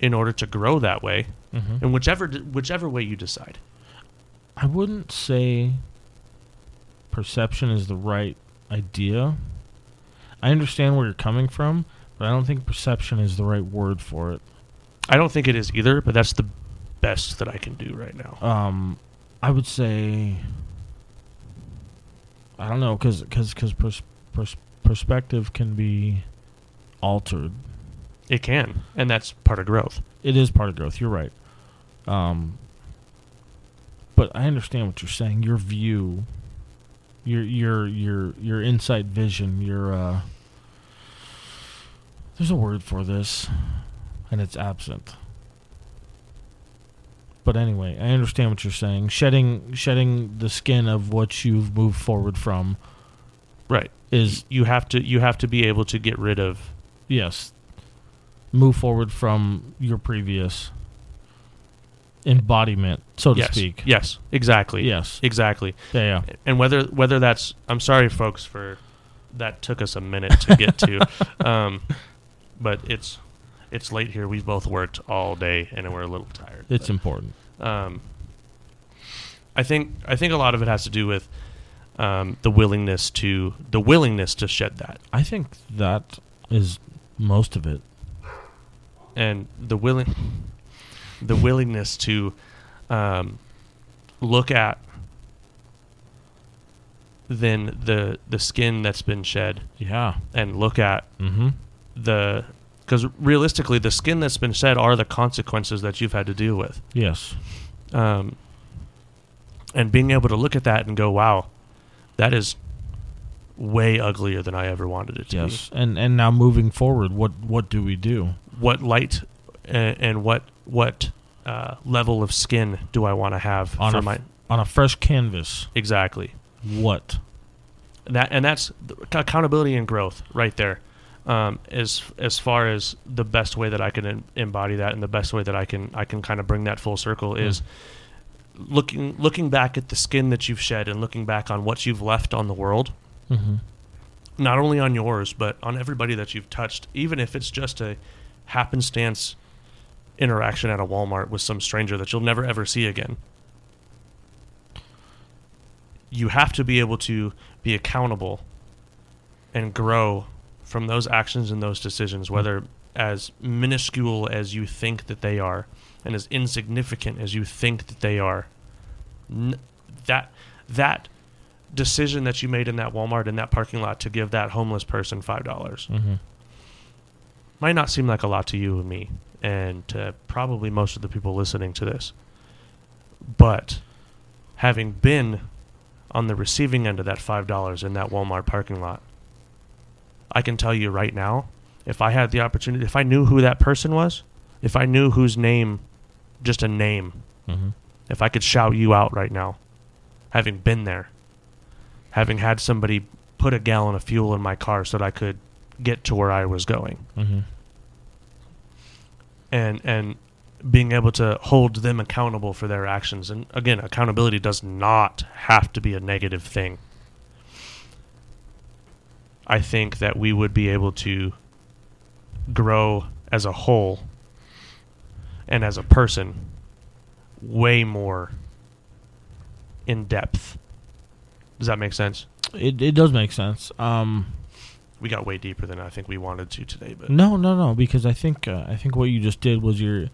in order to grow that way, Mm-hmm. and whichever whichever way you decide. I wouldn't say perception is the right idea. I understand where you're coming from, but I don't think perception is the right word for it. I don't think it is either, but that's the best that I can do right now. Um, I would say I don't know because because because pers- pers- perspective can be altered. It can, and that's part of growth. It is part of growth. You're right. Um, but I understand what you're saying. Your view, your your your your insight vision. Your uh, there's a word for this, and it's absent. But anyway, I understand what you're saying. Shedding shedding the skin of what you've moved forward from Right. is You have to you have to be able to get rid of yes, move forward from your previous embodiment, so to yes. speak. Yes, exactly. Yes. Exactly. Yeah, yeah. And whether whether that's I'm sorry folks for that took us a minute to get to. um but it's it's late here. We've both worked all day and we're a little tired. It's But, important. um, I think I think a lot of it has to do with um, the willingness to the willingness to shed that I think that is most of it. and the willing the willingness to um, look at then the the skin that's been shed Yeah. and look at Mm-hmm. the because realistically the skin that's been shed are the consequences that you've had to deal with Yes. um, and being able to look at that and go wow that is way uglier than i ever wanted it to be. Yes. And and now moving forward, what what do we do? what light and, and what what uh, level of skin do i want to have On for a my on a fresh canvas? exactly What? that and that's accountability and growth right there um, as as far as the best way that I can em- embody that and the best way that I can I can kind of bring that full circle is looking looking back at the skin that you've shed and looking back on what you've left on the world. Mm-hmm. not only on yours but on everybody that you've touched even if it's just a happenstance interaction at a Walmart with some stranger that you'll never ever see again. You have to be able to be accountable and grow from those actions and those decisions whether as minuscule as you think that they are and as insignificant as you think that they are N- that that decision that you made in that Walmart in that parking lot to give that homeless person five dollars Mm-hmm. might not seem like a lot to you and me, and to probably most of the people listening to this. But having been on the receiving end of that five dollars in that Walmart parking lot, I can tell you right now, if I had the opportunity, if I knew who that person was, if I knew whose name, just a name, Mm-hmm. if I could shout you out right now, having been there, having had somebody put a gallon of fuel in my car so that I could get to where I was going, Mm-hmm. and and being able to hold them accountable for their actions. And again, accountability does not have to be a negative thing. I think that we would be able to grow as a whole and as a person way more in depth. Does that make sense? It it does make sense. Um. We got way deeper than I think we wanted to today, but No, no, no. Because I think uh, I think what you just did was you're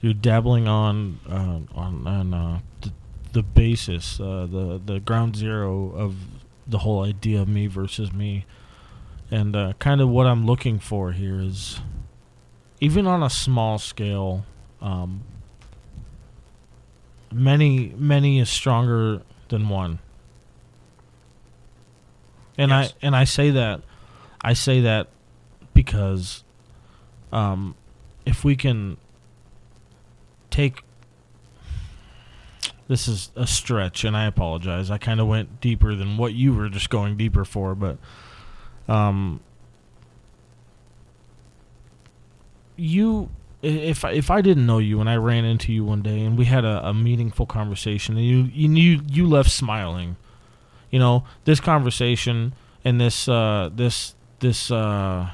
you're dabbling on uh, on on uh, the, the basis, uh, the the ground zero of the whole idea of me versus me, and uh, kind of what I'm looking for here is even on a small scale. Um, many many is stronger than one. And Yes. I and I say that I say that because um, if we can take this is a stretch and I apologize. I kind of went deeper than what you were just going deeper for, but um you if if I didn't know you and I ran into you one day and we had a, a meaningful conversation and you you you left smiling, you know this conversation and this uh, this this uh,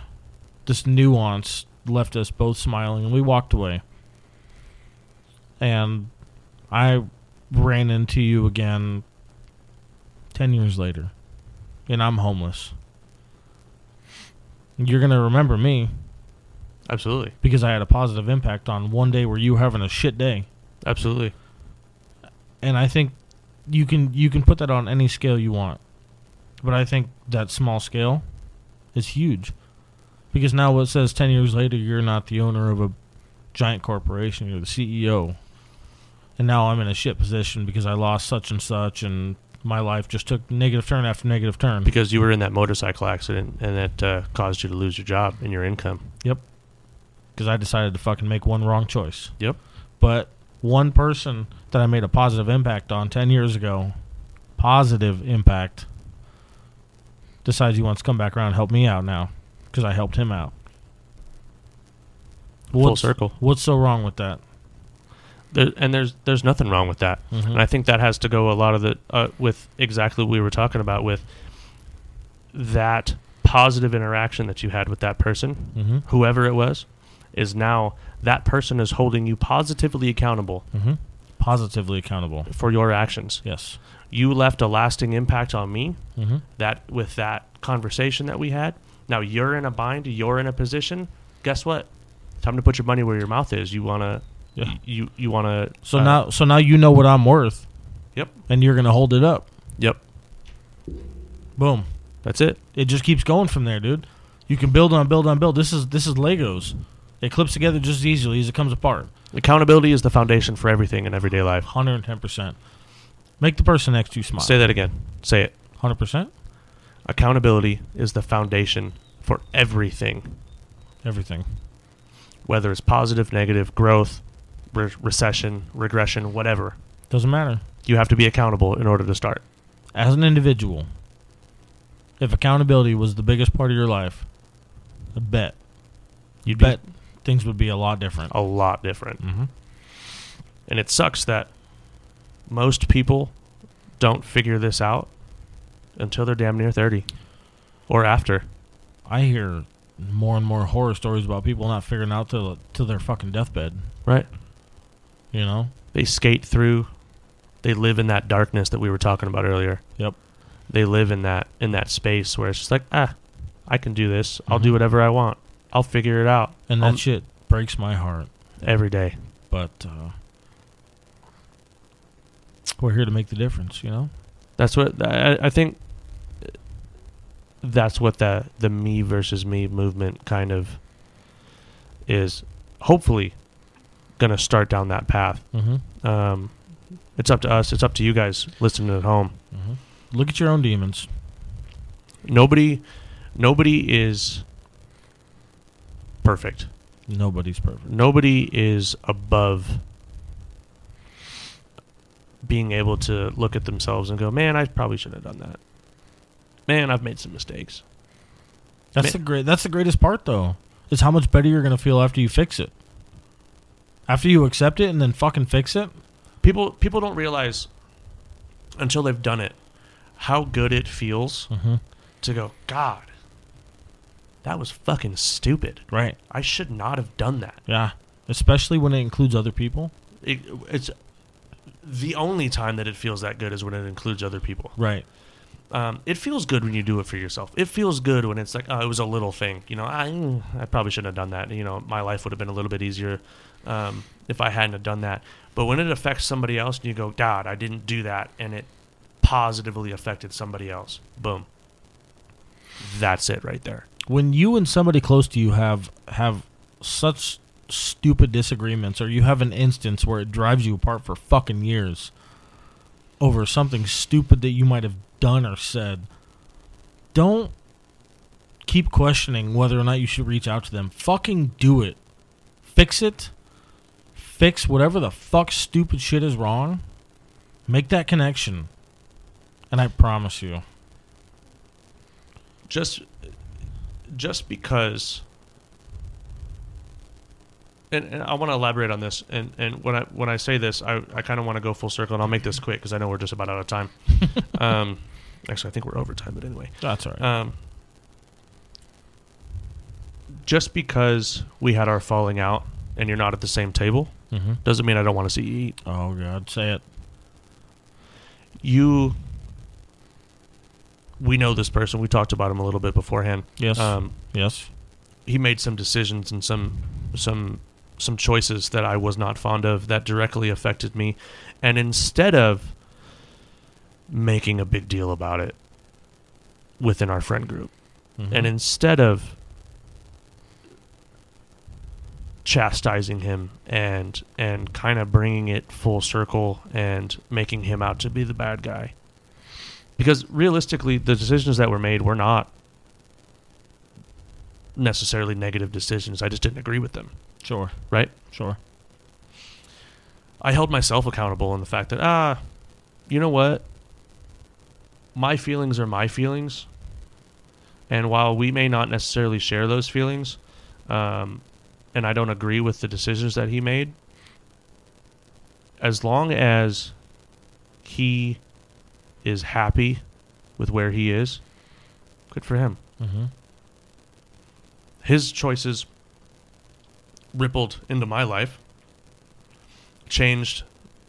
this nuance left us both smiling and we walked away. And I ran into you again ten years later, and I'm homeless. You're gonna remember me absolutely, because I had a positive impact on one day where you were having a shit day. absolutely. And I think you can you can put that on any scale you want. But I think that small scale is huge. Because now what says 10 years later you're not the owner of a giant corporation, you're the CEO. And now I'm in a shit position because I lost such and such and my life just took negative turn after negative turn. Because you were in that motorcycle accident and that uh, caused you to lose your job and your income. Yep. Because I decided to fucking make one wrong choice. Yep. But one person that I made a positive impact on 10 years ago, positive impact, decides he wants to come back around and help me out now because I helped him out. Full circle. What's so wrong with that? There, and there's there's nothing wrong with that. Mhm. And I think that has to go a lot of the uh, with exactly what we were talking about with that positive interaction that you had with that person, Mhm. whoever it was. is now that person is holding you positively accountable Mm-hmm. Positively accountable. for your actions. Yes. You left a lasting impact on me Mm-hmm. that with that conversation that we had. Now you're in a bind, you're in a position. Guess what? Time to put your money where your mouth is. You want to Yeah. you you want to So uh, now, so now you know what I'm worth, Yep. and you're gonna hold it up. Yep. Boom. That's it. It just keeps going from there, dude. You can build on build on build. This is this is Legos. It clips together just as easily as it comes apart. Accountability is the foundation for everything in everyday life. Hundred and ten percent. Make the person next to you smile. Say that again. Say it. Hundred percent. Accountability is the foundation for everything, Everything. whether it's positive, negative, growth, re- recession, regression, whatever. Doesn't matter. You have to be accountable in order to start. As an individual, if accountability was the biggest part of your life, I bet you You'd be bet things would be a lot different. a lot different. Mm-hmm. And it sucks that most people don't figure this out until they're damn near 30 or after. I hear more and more horror stories about people not figuring out till till their fucking deathbed. Right? You know? They skate through they live in that darkness that we were talking about earlier. Yep. They live in that in that space where it's just like, "Ah, I can do this. I'll do Mhm. whatever I want. I'll figure it out." And I'll- that shit breaks my heart. every day. But uh, we're here to make the difference. You know? That's what I, I think. That's what the the me versus me movement kind of is. Hopefully, gonna start down that path. Mm-hmm. Um, it's up to us. It's up to you guys listening at home. Mm-hmm. Look at your own demons. Nobody, nobody is perfect. Nobody's perfect. Nobody is above being able to look at themselves and go, "Man, I probably should have done that." Man, I've made some mistakes. That's Ma- the great. That's the greatest part, though. Is how much better you're gonna feel after you fix it. After you accept it and then fucking fix it. people people don't realize until they've done it how good it feels Mm-hmm. to go god that was fucking stupid Right. i should not have done that Yeah. Especially when it includes other people. it, it's the only time that it feels that good is when it includes other people Right. um, it feels good when you do it for yourself it feels good when it's like oh it was a little thing you know i, I probably shouldn't have done that you know my life would have been a little bit easier um, if i hadn't have done that but when it affects somebody else and you go god i didn't do that and it positively affected somebody else boom that's it right there When you and somebody close to you have have such stupid disagreements, or you have an instance where it drives you apart for fucking years over something stupid that you might have done or said, don't keep questioning whether or not you should reach out to them. Fucking do it. Fix it. Fix whatever the fuck stupid shit is wrong. Make that connection. And I promise you. just just because and, and I want to elaborate on this and, and when I when I say this I, I kind of want to go full circle and I'll make this quick because I know we're just about out of time um, actually I think we're over time but anyway That's all right. um, just because we had our falling out and you're not at the same table mm-hmm. doesn't mean I don't want to see you eat Oh, God. Say it. you we know this person we talked about him a little bit beforehand Yes. um, yes. he made some decisions and some some some choices that I was not fond of that directly affected me and instead of making a big deal about it within our friend group Mhm. and instead of chastising him and and kind of bringing it full circle and making him out to be the bad guy because realistically the decisions that were made were not necessarily negative decisions i just didn't agree with them Sure. right Sure. I held myself accountable in the fact that ah, you know what? My feelings are my feelings, and while we may not necessarily share those feelings, um, and I don't agree with the decisions that he made, as long as he is happy with where he is, good for him. Mm-hmm. His choices rippled into my life, changed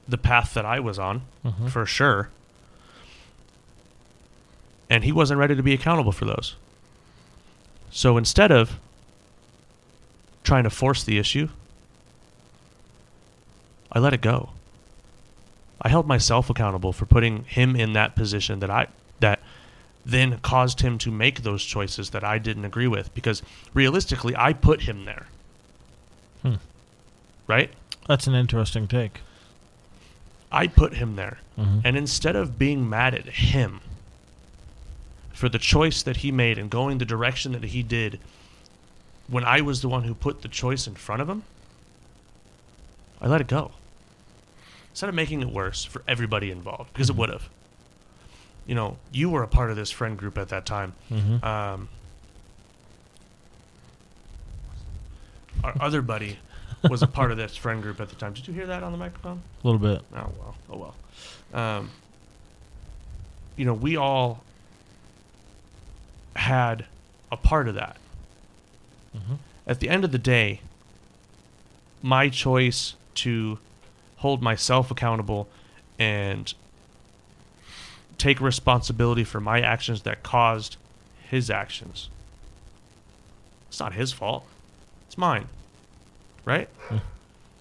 the path that I was on Mhm. for sure. And he wasn't ready to be accountable for those. So instead of trying to force the issue, I let it go. I held myself accountable for putting him in that position that I that then caused him to make those choices that I didn't agree with because realistically I put him there. Hmm. Right? That's an interesting take. I put him there. Mhm. And instead of being mad at him for the choice that he made and going the direction that he did when I was the one who put the choice in front of him, I let it go. Instead of making it worse for everybody involved, because it would have. You know, you were a part of this friend group at that time. Mhm. Um, our other buddy was a part of this friend group at the time. Did you hear that on the microphone? A little bit. Oh well. Oh well. Um, you know, we all had a part of that. Mhm. At the end of the day, my choice to hold myself accountable and take responsibility for my actions that caused his actions. It's not his fault. It's mine. Right?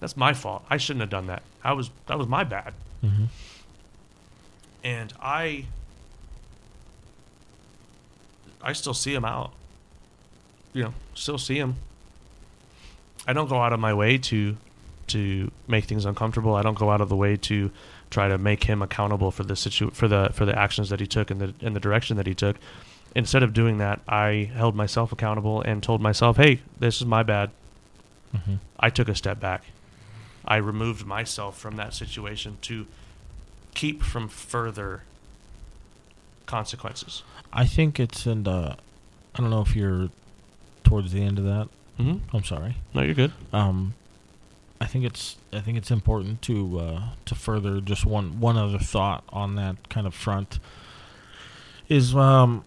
That's my fault. I shouldn't have done that. I was that was my bad. Mhm. And I I still see him out. You know, still see him. I don't go out of my way to to make things uncomfortable. I don't go out of the way to try to make him accountable for the situ- for the for the actions that he took and the in the direction that he took. Instead of doing that, I held myself accountable and told myself, "Hey, this is my bad. Mhm. I took a step back. I removed myself from that situation to keep from further consequences." I think it's in the. I don't know if you're towards the end of that. Mm-hmm. I'm sorry. No, you're good. Um, I think it's I think it's important to uh, to further just one one other thought on that kind of front is um,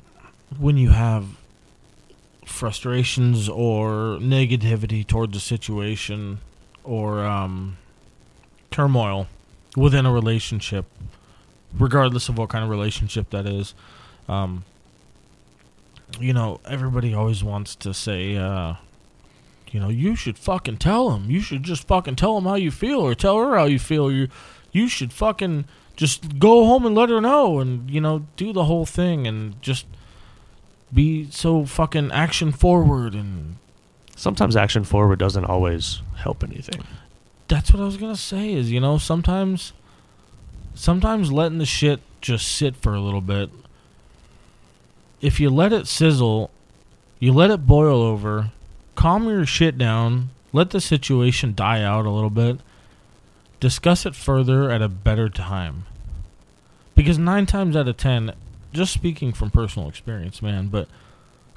when you have frustrations or negativity towards a situation or um, turmoil within a relationship, regardless of what kind of relationship that is. Um, you know, everybody always wants to say, uh, you know, you should fucking tell him. You should just fucking tell him how you feel, or tell her how you feel. You, you should fucking just go home and let her know, and you know, do the whole thing, and just be so fucking action forward. And Sometimes action forward doesn't always help anything. that's what I was gonna say. Is you know, sometimes, sometimes letting the shit just sit for a little bit. If you let it sizzle, you let it boil over, calm your shit down, let the situation die out a little bit, discuss it further at a better time. Because nine times out of ten, just speaking from personal experience, man, but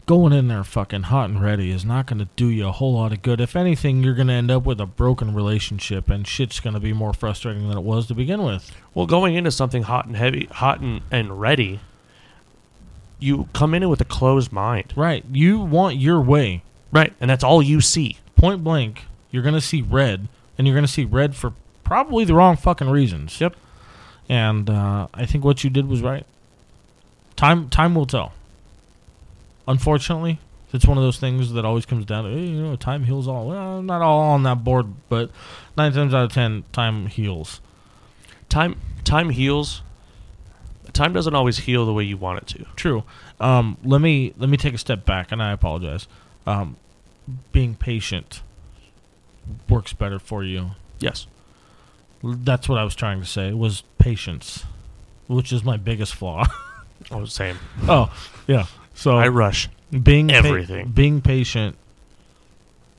going in there fucking hot and ready is not going to do you a whole lot of good. If anything, you're going to end up with a broken relationship, and shit's going to be more frustrating than it was to begin with. Well, going into something hot and heavy, hot and, and ready, you come in with a closed mind. Right. You want your way. Right. And that's all you see. Point blank, you're going to see red, and you're going to see red for probably the wrong fucking reasons. Yep. And uh, I think what you did was right. Time time will tell. Unfortunately, it's one of those things that always comes down to hey, you know time heals all. Well, not all on that board, but nine times out of ten, time heals. Time time heals. Time doesn't always heal the way you want it to. True. Um, let me let me take a step back, and I apologize. Um, being patient works better for you. Yes. That's what I was trying to say was patience, which is my biggest flaw. Oh, same. oh, yeah. So I rush. being pa- everything. being patient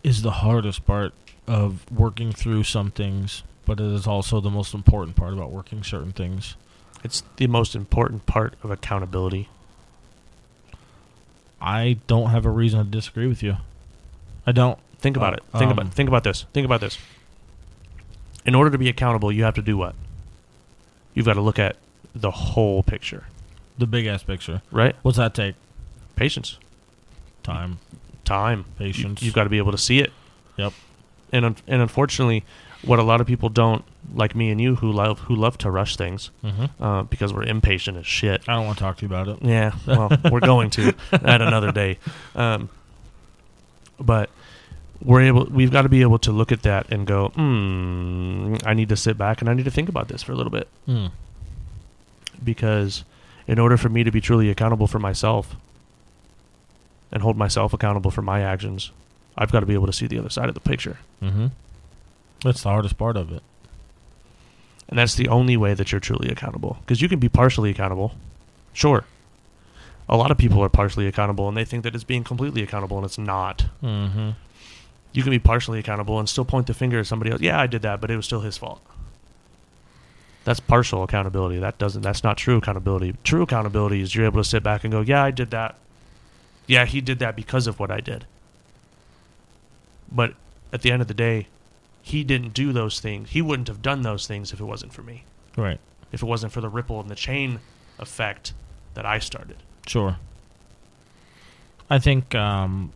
is the hardest part of working through some things, but it is also the most important part about working certain things. It's the most important part of accountability. I don't have a reason to disagree with you. I don't. Think about Uh, it. Think um, about think about this. Think about this. In order to be accountable, you have to do what? You've got to look at the whole picture, The big ass picture. right? What's that take? Patience, Time. time, Patience. You, have got to be able to see it. Yep. and un- and unfortunately, what a lot of people don't like me and you who love who love to rush things Mm-hmm. uh, because we're impatient as shit. I don't want to talk to you about it. Yeah, well, we're going to at another day. Um, but we're able. We've got to be able to look at that and go, hmm, I need to sit back and I need to think about this for a little bit Hmm. because in order for me to be truly accountable for myself and hold myself accountable for my actions, I've got to be able to see the other side of the picture. Mm-hmm. That's the hardest part of it. And that's the only way that you're truly accountable. Because you can be partially accountable. Sure. A lot of people are partially accountable and they think that it's being completely accountable and it's not. Mm-hmm. You can be partially accountable and still point the finger at somebody else. Yeah, I did that, but it was still his fault. That's partial accountability. That doesn't that's not true accountability. True accountability is you're able to sit back and go, "Yeah, I did that. Yeah, he did that because of what I did." But at the end of the day, he didn't do those things. He wouldn't have done those things if it wasn't for me. Right. If it wasn't for the ripple and the chain effect that I started. Sure. I think um,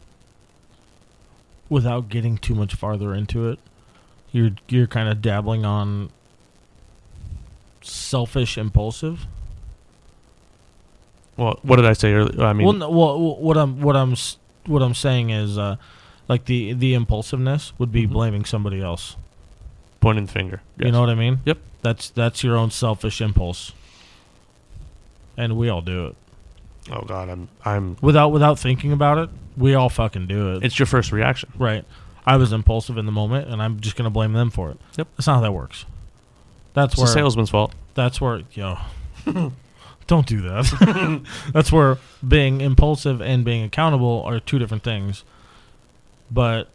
without getting too much farther into it, you're you're kind of dabbling on selfish, impulsive. Well, what did I say earlier? I mean, well, no, well, what I'm what I'm what I'm saying is, uh, like the the impulsiveness would be Mhm. blaming somebody else. pointing the finger. You know what I mean? Yep. That's that's your own selfish impulse, and we all do it Oh God, I'm I'm. without without thinking about it. We all fucking do it. It's your first reaction. Right. I was impulsive in the moment, and I'm just going to blame them for it. Yep. That's not how that works. That's It's where the salesman's fault. that's where yo. don't do that. that's where being impulsive and being accountable are two different things. But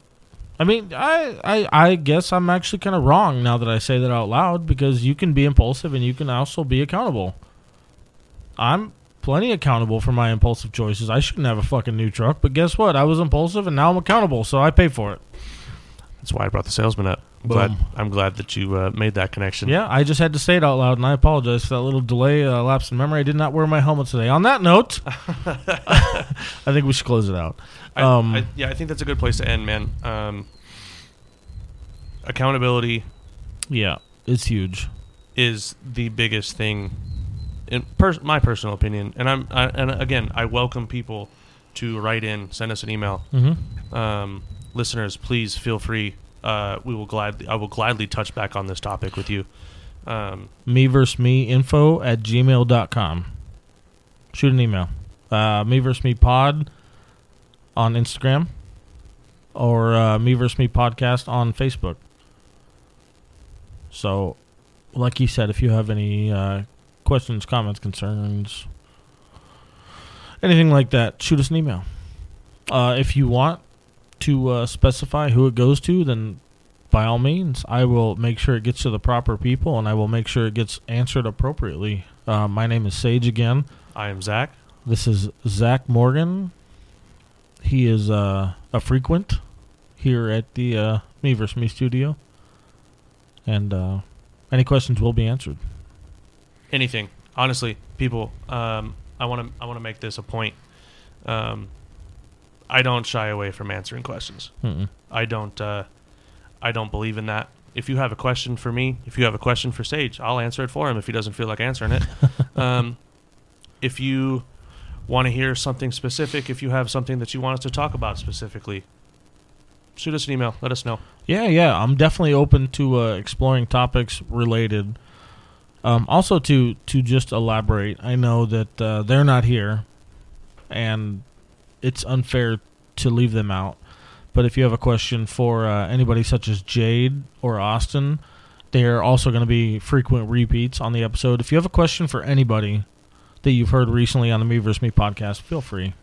I mean, I I, I guess I'm actually kind of wrong now that I say that out loud because you can be impulsive and you can also be accountable. I'm plenty accountable for my impulsive choices. I shouldn't have a fucking new truck, but guess what? I was impulsive and now I'm accountable, so I pay for it. That's why I brought the salesman up. I'm Boom. glad, I'm glad that you uh, made that connection. Yeah, I just had to say it out loud, and I apologize for that little delay, uh, lapse in memory. I did not wear my helmet today. On that note, I think we should close it out. I, Um, I, yeah, I think that's a good place to end, man. Um, accountability Yeah, it's huge. is the biggest thing, in pers- my personal opinion. And I'm, I, and again, I welcome people to write in, send us an email. Mm-hmm. Um, listeners, please feel free. Uh, we will gladly, I will gladly touch back on this topic with you. Um, Me versus me info at gmail.com. Shoot an email. Uh, me versus me pod on Instagram or uh, me versus me podcast on Facebook. So, like you said, if you have any uh, questions, comments, concerns, anything like that, shoot us an email. Uh, if you want to uh, specify who it goes to, then by all means, I will make sure it gets to the proper people and I will make sure it gets answered appropriately. Uh, my name is Sage again. I am Zach. This is Zach Morgan. He is uh, a frequent here at the uh, Me vs. Me studio. And uh, any questions will be answered. anything honestly people um, i want to i want to make this a point um, i don't shy away from answering questions. Mm-mm. i don't uh, i don't believe in that. If you have a question for me if you have a question for sage i'll answer it for him if he doesn't feel like answering it. Um, if you want to hear something specific if you have something that you want us to talk about specifically shoot us an email. Let us know. Yeah, yeah, I'm definitely open to uh, exploring topics related. Um, also, to to just elaborate, I know that uh, they're not here, and it's unfair to leave them out. But if you have a question for uh, anybody such as Jade or Austin, they are also going to be frequent repeats on the episode. If you have a question for anybody that you've heard recently on the Me vs. Me podcast, feel free.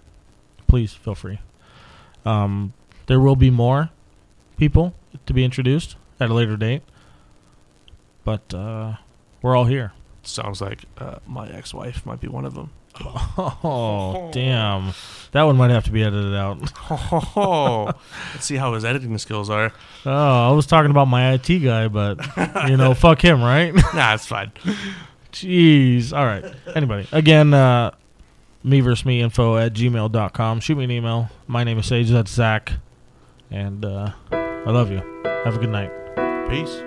Please feel free. Um, there will be more people to be introduced at a later date. But uh, we're all here. sounds like uh, my ex-wife might be one of them Oh, damn. That one might have to be edited out. Oh, let's see how his editing skills are. Oh, I was talking about my IT guy, but, you know, fuck him, right? Nah, it's fine. Jeez. All right. Anybody. Again, uh, me versus me info at gmail.com. Shoot me an email. My name is Sage. That's Zach. And uh, I love you. Have a good night. Peace.